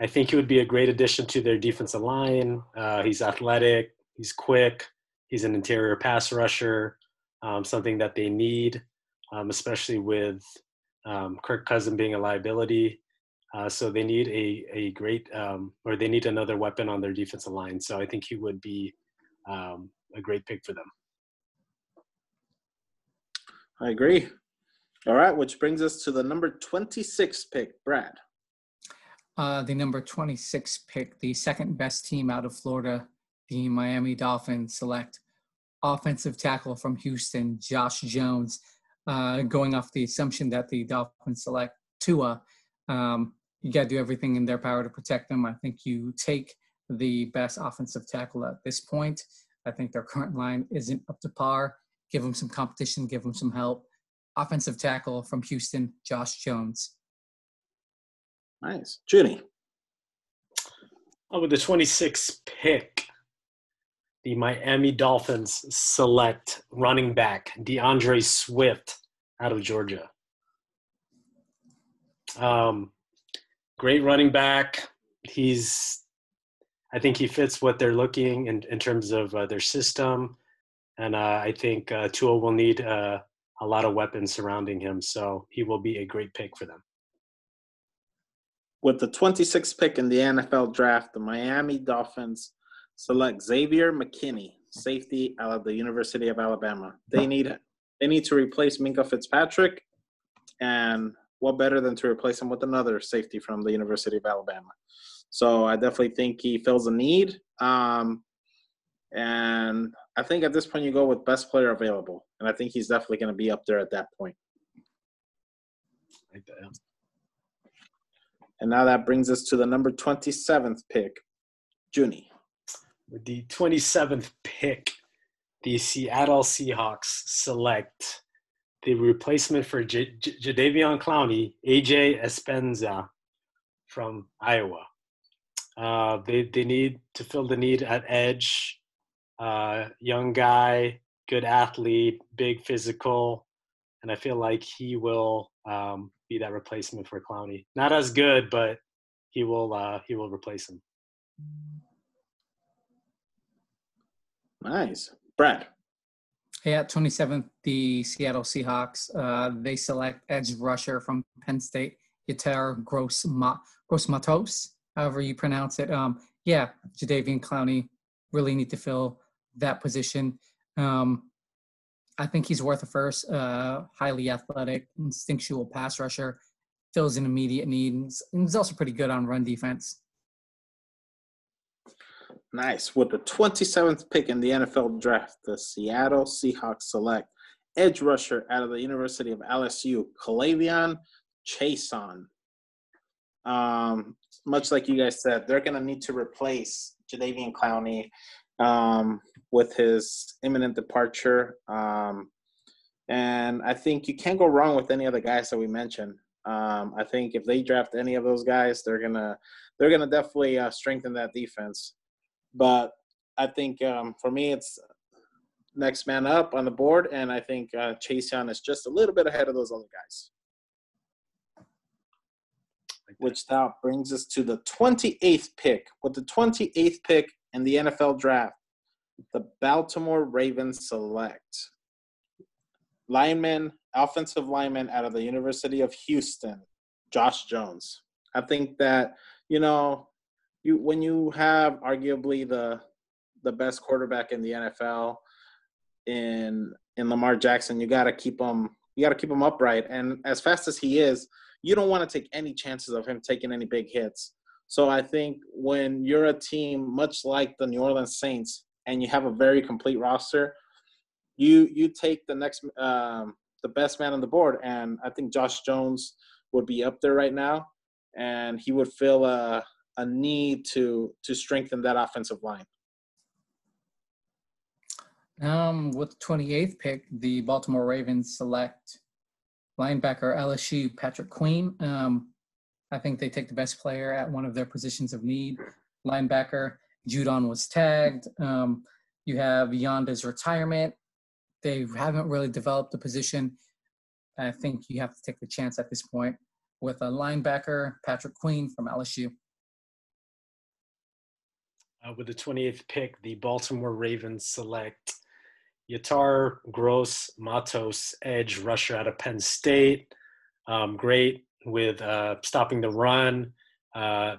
I think he would be a great addition to their defensive line. Uh, he's athletic, he's quick, he's an interior pass rusher, um, something that they need, um, especially with um, Kirk Cousin being a liability. Uh, so they need a, a great, um, or they need another weapon on their defensive line. So I think he would be um, a great pick for them. I agree. All right, which brings us to the number 26 pick, Brad. Uh, the number 26 pick, the second best team out of Florida, the Miami Dolphins select offensive tackle from Houston, Josh Jones uh, going off the assumption that the Dolphins select Tua, um, you got to do everything in their power to protect them. I think you take the best offensive tackle at this point. I think their current line isn't up to par. Give them some competition, give them some help. Offensive tackle from Houston, Josh Jones. Nice. Junie. Oh, with the 26th pick, the Miami Dolphins select running back D'Andre Swift out of Georgia. Um, great running back. He's, I think he fits what they're looking in, in terms of uh, their system. And uh, I think uh, Tua will need uh, a lot of weapons surrounding him. So he will be a great pick for them. With the 26th pick in the NFL draft, the Miami Dolphins select Xavier McKinney, safety out of the University of Alabama. They need they need to replace Minkah Fitzpatrick, and what better than to replace him with another safety from the University of Alabama? So I definitely think he fills a need. Um, and I think at this point you go with best player available, and I think he's definitely going to be up there at that point. Like that. And now that brings us to the number 27th pick, Junie. With the 27th pick, the Seattle Seahawks select the replacement for J- J- Jadeveon Clowney, AJ Epenesa from Iowa. Uh, they they need to fill the need at edge. Uh, young guy, good athlete, big physical, and I feel like he will um, be that replacement for Clowney. Not as good, but he will uh, he will replace him. Nice. Brad. Yeah, 27th, the Seattle Seahawks. Uh, they select edge rusher from Penn State, Yetur Gross Matos, however you pronounce it. Um, yeah, Jadeveon Clowney really need to fill that position. Um, I think he's worth a first. Uh, highly athletic, instinctual pass rusher, fills an immediate need, and he's also pretty good on run defense. Nice. With the 27th pick in the NFL draft, the Seattle Seahawks select edge rusher out of the University of LSU, K'Lavon Chaisson. Um, much like you guys said, they're going to need to replace Jadeveon Clowney um, with his imminent departure. Um, And I think you can't go wrong with any of the guys that we mentioned. Um, I think if they draft any of those guys, they're gonna they're gonna definitely uh, strengthen that defense. But I think um, for me, it's next man up on the board, and I think uh, Chase Young is just a little bit ahead of those other guys. Which now brings us to the 28th pick. With the 28th pick in the NFL draft, the Baltimore Ravens select lineman, offensive lineman out of the University of Houston, Josh Jones. I think that you know, you when you have arguably the the best quarterback in the NFL in in Lamar Jackson, you got to keep him you got to keep him upright. And as fast as he is, you don't want to take any chances of him taking any big hits. So I think when you're a team much like the New Orleans Saints and you have a very complete roster, you you take the next um, the best man on the board, and I think Josh Jones would be up there right now, and he would fill a a need to to strengthen that offensive line. Um, with the 28th pick, the Baltimore Ravens select linebacker LSU Patrick Queen. Um, I think they take the best player at one of their positions of need. Linebacker Judon was tagged. Um, you have Yanda's retirement. They haven't really developed the position. I think you have to take the chance at this point with a linebacker, Patrick Queen from LSU. Uh, with the 28th pick, the Baltimore Ravens select Yetur Gross Matos, edge rusher out of Penn State. Um, great with uh, stopping the run, uh,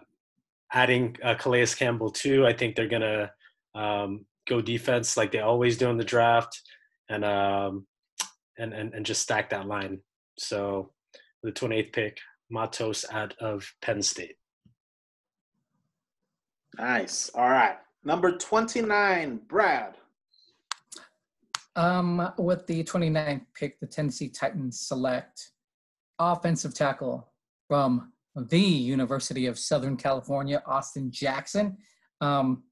adding uh, Calais Campbell too. I think they're going to um, go defense like they always do in the draft and um, and, and and just stack that line. So the 28th pick, Matos out of Penn State. Nice. All right. Number 29, Brad. Um, with the 29th pick, the Tennessee Titans select offensive tackle from the University of Southern California, Austin Jackson. Um,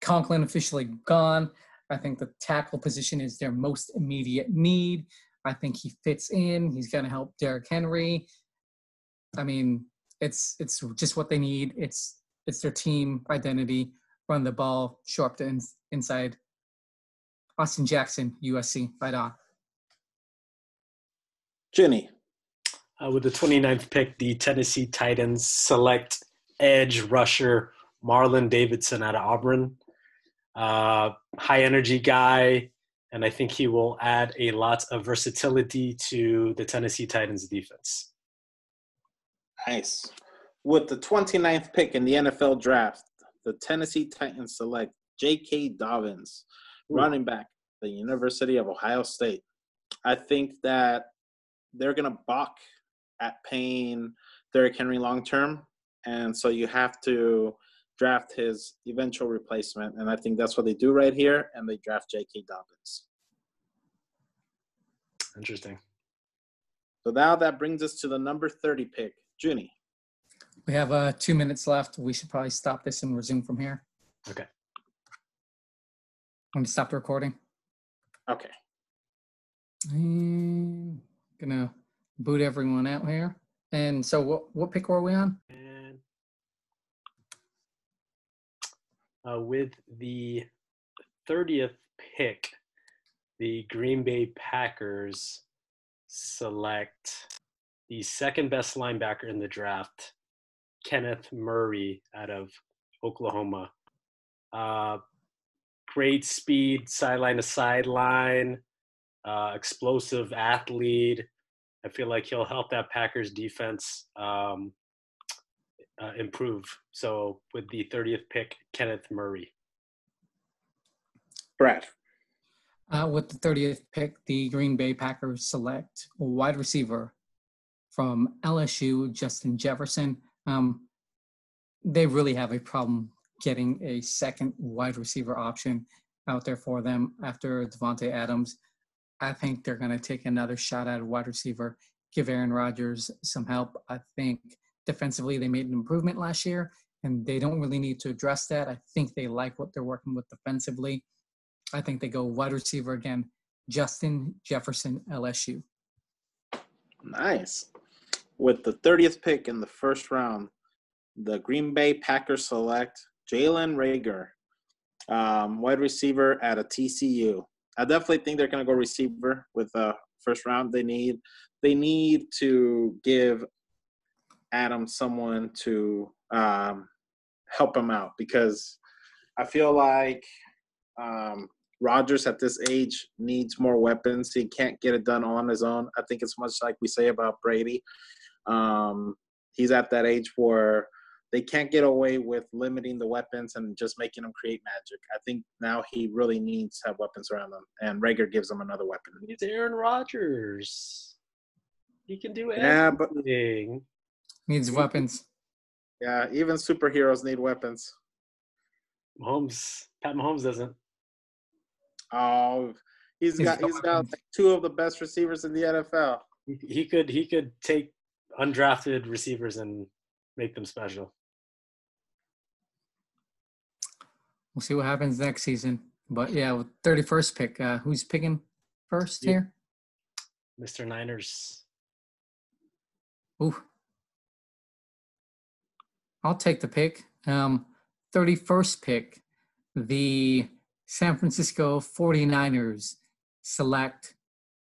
Conklin officially gone. I think the tackle position is their most immediate need. I think he fits in. He's going to help Derrick Henry. I mean, it's it's just what they need. It's it's their team identity. Run the ball, show up to in, inside. Austin Jackson, USC, right on. Jenny. Uh, with the 29th pick, the Tennessee Titans select edge rusher Marlon Davidson out of Auburn uh, high energy guy, and I think he will add a lot of versatility to the Tennessee Titans defense. Nice. With the 29th pick in the NFL draft, the Tennessee Titans select J.K. Dobbins, Ooh. running back, the University of Ohio State. I think that they're going to balk at paying Derrick Henry long term, and so you have to draft his eventual replacement. And I think that's what they do right here. And they draft J.K. Dobbins. Interesting. So now that brings us to the number 30 pick. Junie. We have uh, two minutes left. We should probably stop this and resume from here. Okay. I'm going to stop the recording. Okay. I'm gonna boot everyone out here. And so, what what pick were we on? uh, with the 30th pick, the Green Bay Packers select the second best linebacker in the draft, Kenneth Murray out of Oklahoma. Uh, great speed, sideline to sideline, uh, explosive athlete. I feel like he'll help that Packers defense um, uh, improve. So with the 30th pick, Kenneth Murray. Brad. Uh, with the 30th pick, the Green Bay Packers select wide receiver from LSU, Justin Jefferson. Um, they really have a problem getting a second wide receiver option out there for them after Davante Adams. I think they're going to take another shot at a wide receiver, give Aaron Rodgers some help. I think defensively they made an improvement last year and they don't really need to address that. I think they like what they're working with defensively. I think they go wide receiver again, Justin Jefferson, LSU. Nice. With the 30th pick in the first round, the Green Bay Packers select Jalen Reagor, um, wide receiver at a TCU. I definitely think they're going to go receiver with the first round. They need they need to give Adam someone to um, help him out because I feel like um, Rodgers at this age needs more weapons. He can't get it done on his own. I think it's much like we say about Brady. Um, he's at that age where they can't get away with limiting the weapons and just making them create magic. I think now he really needs to have weapons around him, and Reagor gives him another weapon. It's Aaron Rodgers. He can do anything. Yeah, but needs weapons. Yeah, even superheroes need weapons. Mahomes, Pat Mahomes doesn't. Oh, he's got he's got like two of the best receivers in the NFL. He, he could he could take undrafted receivers and make them special. We'll see what happens next season. But yeah, 31st pick, uh, who's picking first Yeah. here? Mr. Niners. Ooh. I'll take the pick. Um, 31st pick, the San Francisco 49ers select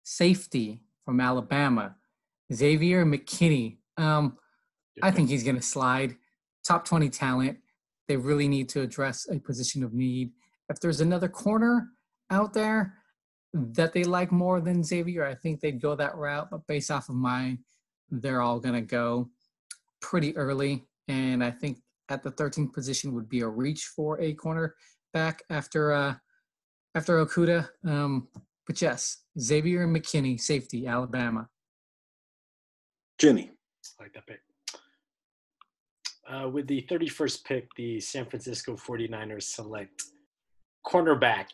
safety from Alabama, Xavier McKinney. Um, I think he's going to slide. Top 20 talent. They really need to address a position of need. If there's another corner out there that they like more than Xavier, I think they'd go that route. But based off of mine, they're all going to go pretty early. And I think at the 13th position would be a reach for a cornerback after uh, after Okudah. Um, but yes, Xavier McKinney, safety, Alabama. Junie. I like that pick. Uh, with the 31st pick, the San Francisco 49ers select cornerback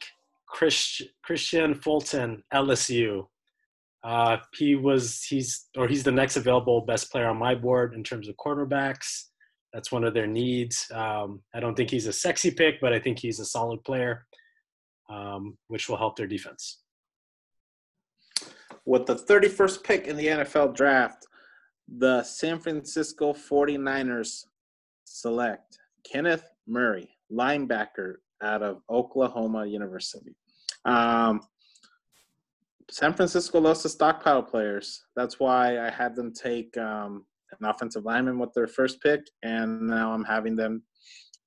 Christ, Kristian Fulton, LSU. Uh, he was he's or he's the next available best player on my board in terms of cornerbacks. That's one of their needs. Um, I don't think he's a sexy pick, but I think he's a solid player, um, which will help their defense. With the 31st pick in the NFL draft, the San Francisco 49ers select Kenneth Murray, linebacker out of Oklahoma University. Um, San Francisco loves to stockpile players. That's why I had them take um, an offensive lineman with their first pick, and now I'm having them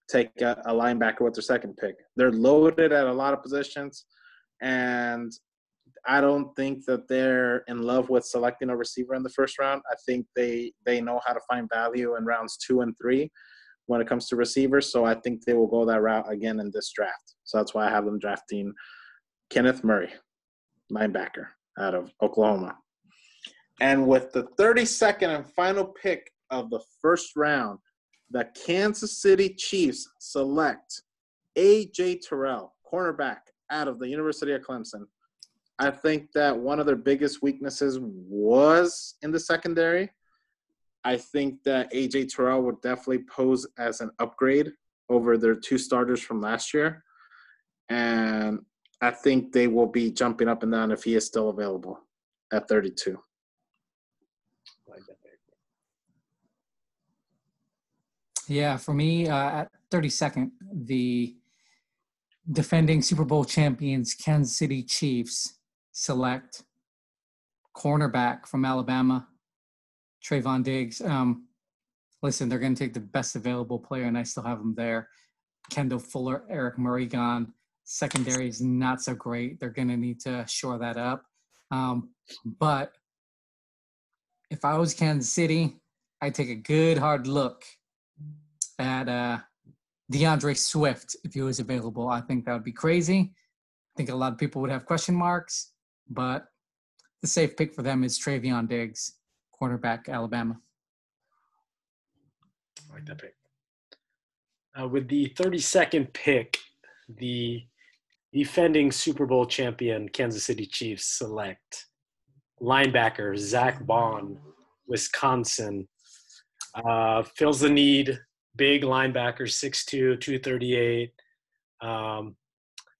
take a, a linebacker with their second pick. They're loaded at a lot of positions, and I don't think that they're in love with selecting a receiver in the first round. I think they they know how to find value in rounds two and three when it comes to receivers. So I think they will go that route again in this draft. So that's why I have them drafting Kenneth Murray, linebacker out of Oklahoma. And with the 32nd and final pick of the first round, the Kansas City Chiefs select A.J. Terrell, cornerback out of the University of Clemson. I think that one of their biggest weaknesses was in the secondary. I think that AJ Terrell would definitely pose as an upgrade over their two starters from last year. And I think they will be jumping up and down if he is still available at 32. I like that pick. Yeah, for me, uh, at 32nd, the defending Super Bowl champions Kansas City Chiefs select cornerback from Alabama, Trevon Diggs. Um, listen, they're going to take the best available player, and I still have them there. Kendall Fuller, Eric Murray gone. Secondary is not so great. They're going to need to shore that up. Um, but if I was Kansas City, I'd take a good hard look at uh, D'Andre Swift if he was available. I think that would be crazy. I think a lot of people would have question marks, but the safe pick for them is Trevon Diggs, cornerback, Alabama. I like that pick. Uh, with the 32nd pick, the defending Super Bowl champion Kansas City Chiefs select linebacker Zack Baun, Wisconsin. Uh, fills the need. Big linebacker, 6'2", 238. Um,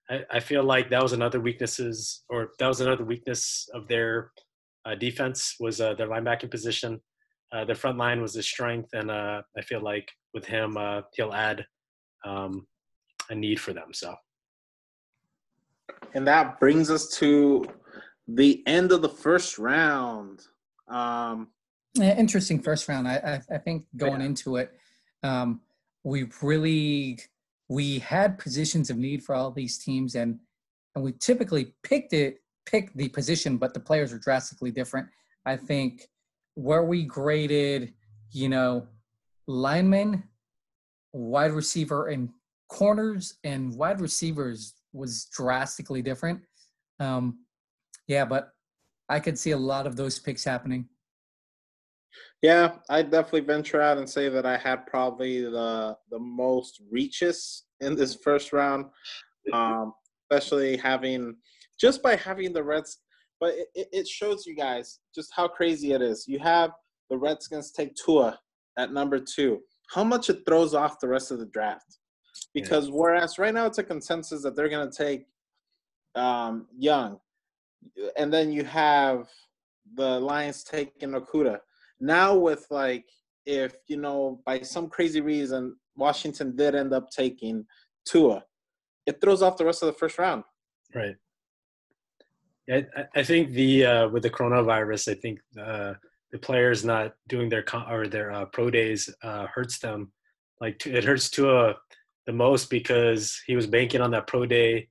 I, I feel like that was another weaknesses, or that was another weakness of their uh, defense was uh, their linebacking position. Uh, their front line was a strength, and uh, I feel like with him, uh, he'll add um, a need for them. So, and that brings us to the end of the first round. Um, yeah, interesting first round. I I, I think going yeah. into it, um, we really we had positions of need for all these teams, and and we typically picked it picked the position, but the players are drastically different. I think where we graded, you know, linemen, wide receiver, and corners and wide receivers was drastically different. Um, yeah, but I could see a lot of those picks happening. Yeah, I'd definitely venture out and say that I had probably the the most reaches in this first round, um, especially having just by having the Reds. But it, it shows you guys just how crazy it is. You have the Redskins take Tua at number two. How much it throws off the rest of the draft? Because yeah. whereas right now it's a consensus that they're going to take um, Young, and then you have the Lions taking Okudah. Now with like if you know by some crazy reason Washington did end up taking Tua, it throws off the rest of the first round. Right. I, I think the uh, with the coronavirus, I think uh, the players not doing their con- or their uh, pro days uh, hurts them. Like it hurts Tua the most because he was banking on that pro day,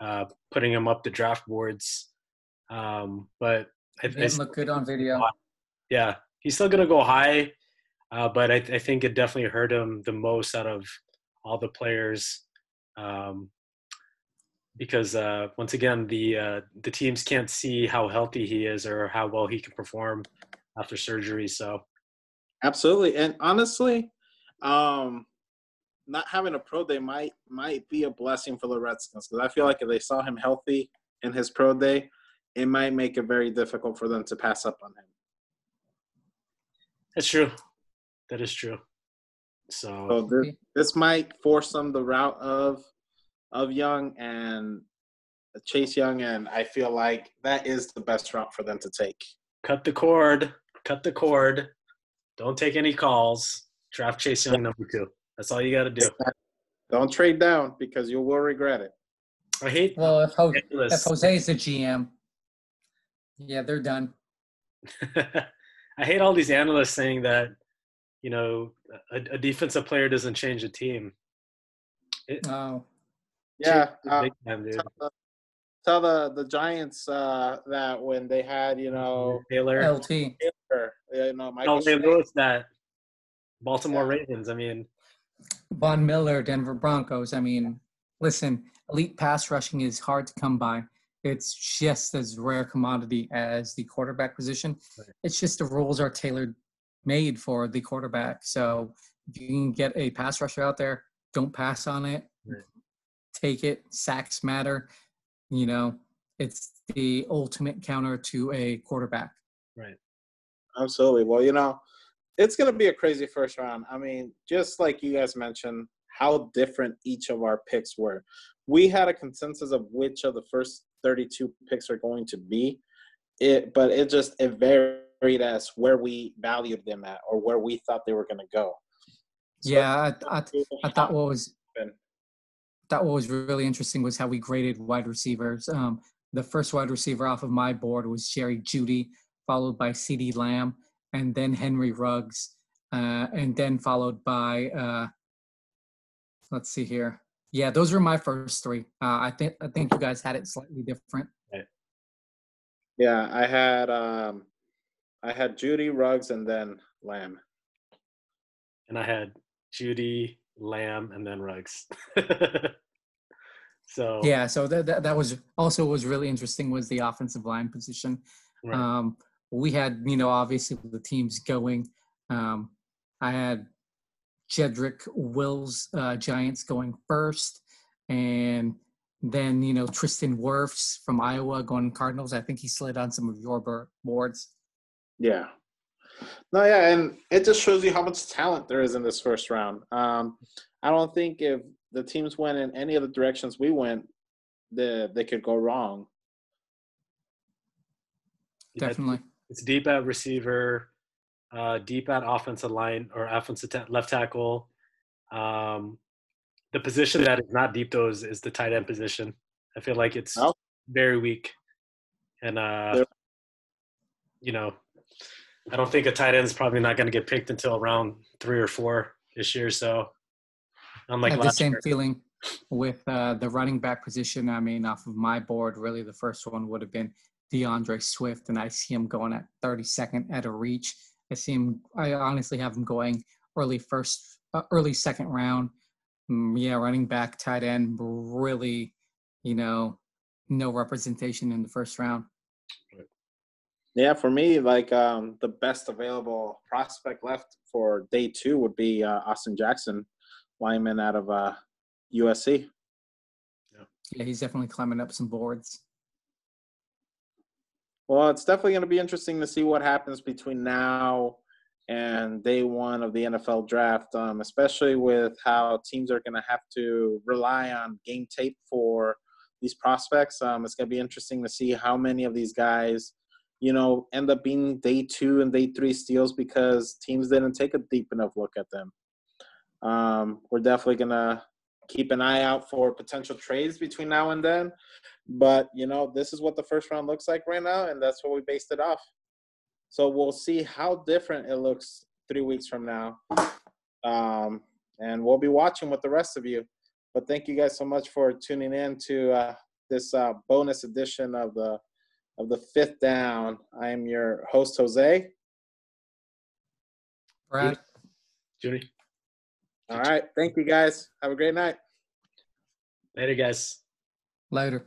uh, putting him up the draft boards. Um, but I, didn't look good on video. Yeah, he's still gonna go high, uh, but I, I, think it definitely hurt him the most out of all the players. Um, because uh, once again, the uh, the teams can't see how healthy he is or how well he can perform after surgery. So, absolutely, and honestly, um, not having a pro day might might be a blessing for the Redskins because I feel like if they saw him healthy in his pro day, it might make it very difficult for them to pass up on him. That's true. That is true. So, so this, this might force them the route of of Young and Chase Young, and I feel like that is the best route for them to take. Cut the cord. Cut the cord. Don't take any calls. Draft Chase Young number two. That's all you got to do. Don't trade down because you will regret it. I hate. Well, if, Jose, if Jose is the GM, yeah, they're done. I hate all these analysts saying that, you know, a, a defensive player doesn't change a team. It, oh. Yeah. Uh, time, tell, the, tell the, the Giants uh, that when they had, you know, Taylor, LT, Taylor, you know, Michael no, Lewis, that Baltimore yeah. Ravens. I mean, Von Miller, Denver Broncos. I mean, listen, elite pass rushing is hard to come by. It's just as rare commodity as the quarterback position. Right. It's just the rules are tailored made for the quarterback. So if you can get a pass rusher out there, don't pass on it. Right. Take it. Sacks matter. You know, it's the ultimate counter to a quarterback. Right. Absolutely. Well, you know, it's going to be a crazy first round. I mean, just like you guys mentioned, how different each of our picks were. We had a consensus of which of the first 32 picks are going to be. It, but it just it varied as where we valued them at or where we thought they were going to go. So yeah, I, I, I thought what was that what was really interesting was how we graded wide receivers. Um, the first wide receiver off of my board was Jerry Jeudy, followed by CeeDee Lamb, and then Henry Ruggs, uh, and then followed by uh, let's see here. Yeah, those were my first three. Uh, I think I think you guys had it slightly different. Yeah, I had um, I had Jeudy Ruggs and then Lamb. And I had Jeudy Lamb, and then Ruggs. so yeah, so that, that that was also was really interesting was the offensive line position. Right. Um, we had, you know, obviously the teams going. Um, I had Jedrick Wills uh, Giants going first, and then you know Tristan Wirfs from Iowa going Cardinals. I think he slid on some of your boards. Yeah. No, yeah, and it just shows you how much talent there is in this first round. Um, I don't think if the teams went in any of the directions we went, the, they could go wrong. Yeah, Definitely. It's deep at receiver, uh, deep at offensive line or offensive ta- left tackle. Um, the position that is not deep though is, is the tight end position. I feel like it's Oh. very weak, and uh, Yeah. you know, I don't think a tight end is probably not going to get picked until around three or four this year. So, I unlike have the same year, feeling with uh, the running back position. I mean, off of my board, really the first one would have been D'Andre Swift, and I see him going at 32nd at a reach. I see him. I honestly have him going early first, uh, early second round. Mm, yeah, running back, tight end, really, you know, no representation in the first round. Yeah, for me, like um, the best available prospect left for day two would be uh, Austin Jackson, lineman out of uh, USC. Yeah, he's definitely climbing up some boards. Well, it's definitely going to be interesting to see what happens between now and day one of the NFL draft, um, especially with how teams are going to have to rely on game tape for these prospects. Um, it's going to be interesting to see how many of these guys, you know, end up being day two and day three steals because teams didn't take a deep enough look at them. Um, we're definitely going to keep an eye out for potential trades between now and then. But you know, this is what the first round looks like right now, and that's what we based it off. So we'll see how different it looks three weeks from now, um, and we'll be watching with the rest of you. But thank you guys so much for tuning in to uh, this uh, bonus edition of the of the fifth down. I am your host Jose. Brad, Judy. All right, thank you guys. Have a great night. Later, guys. later.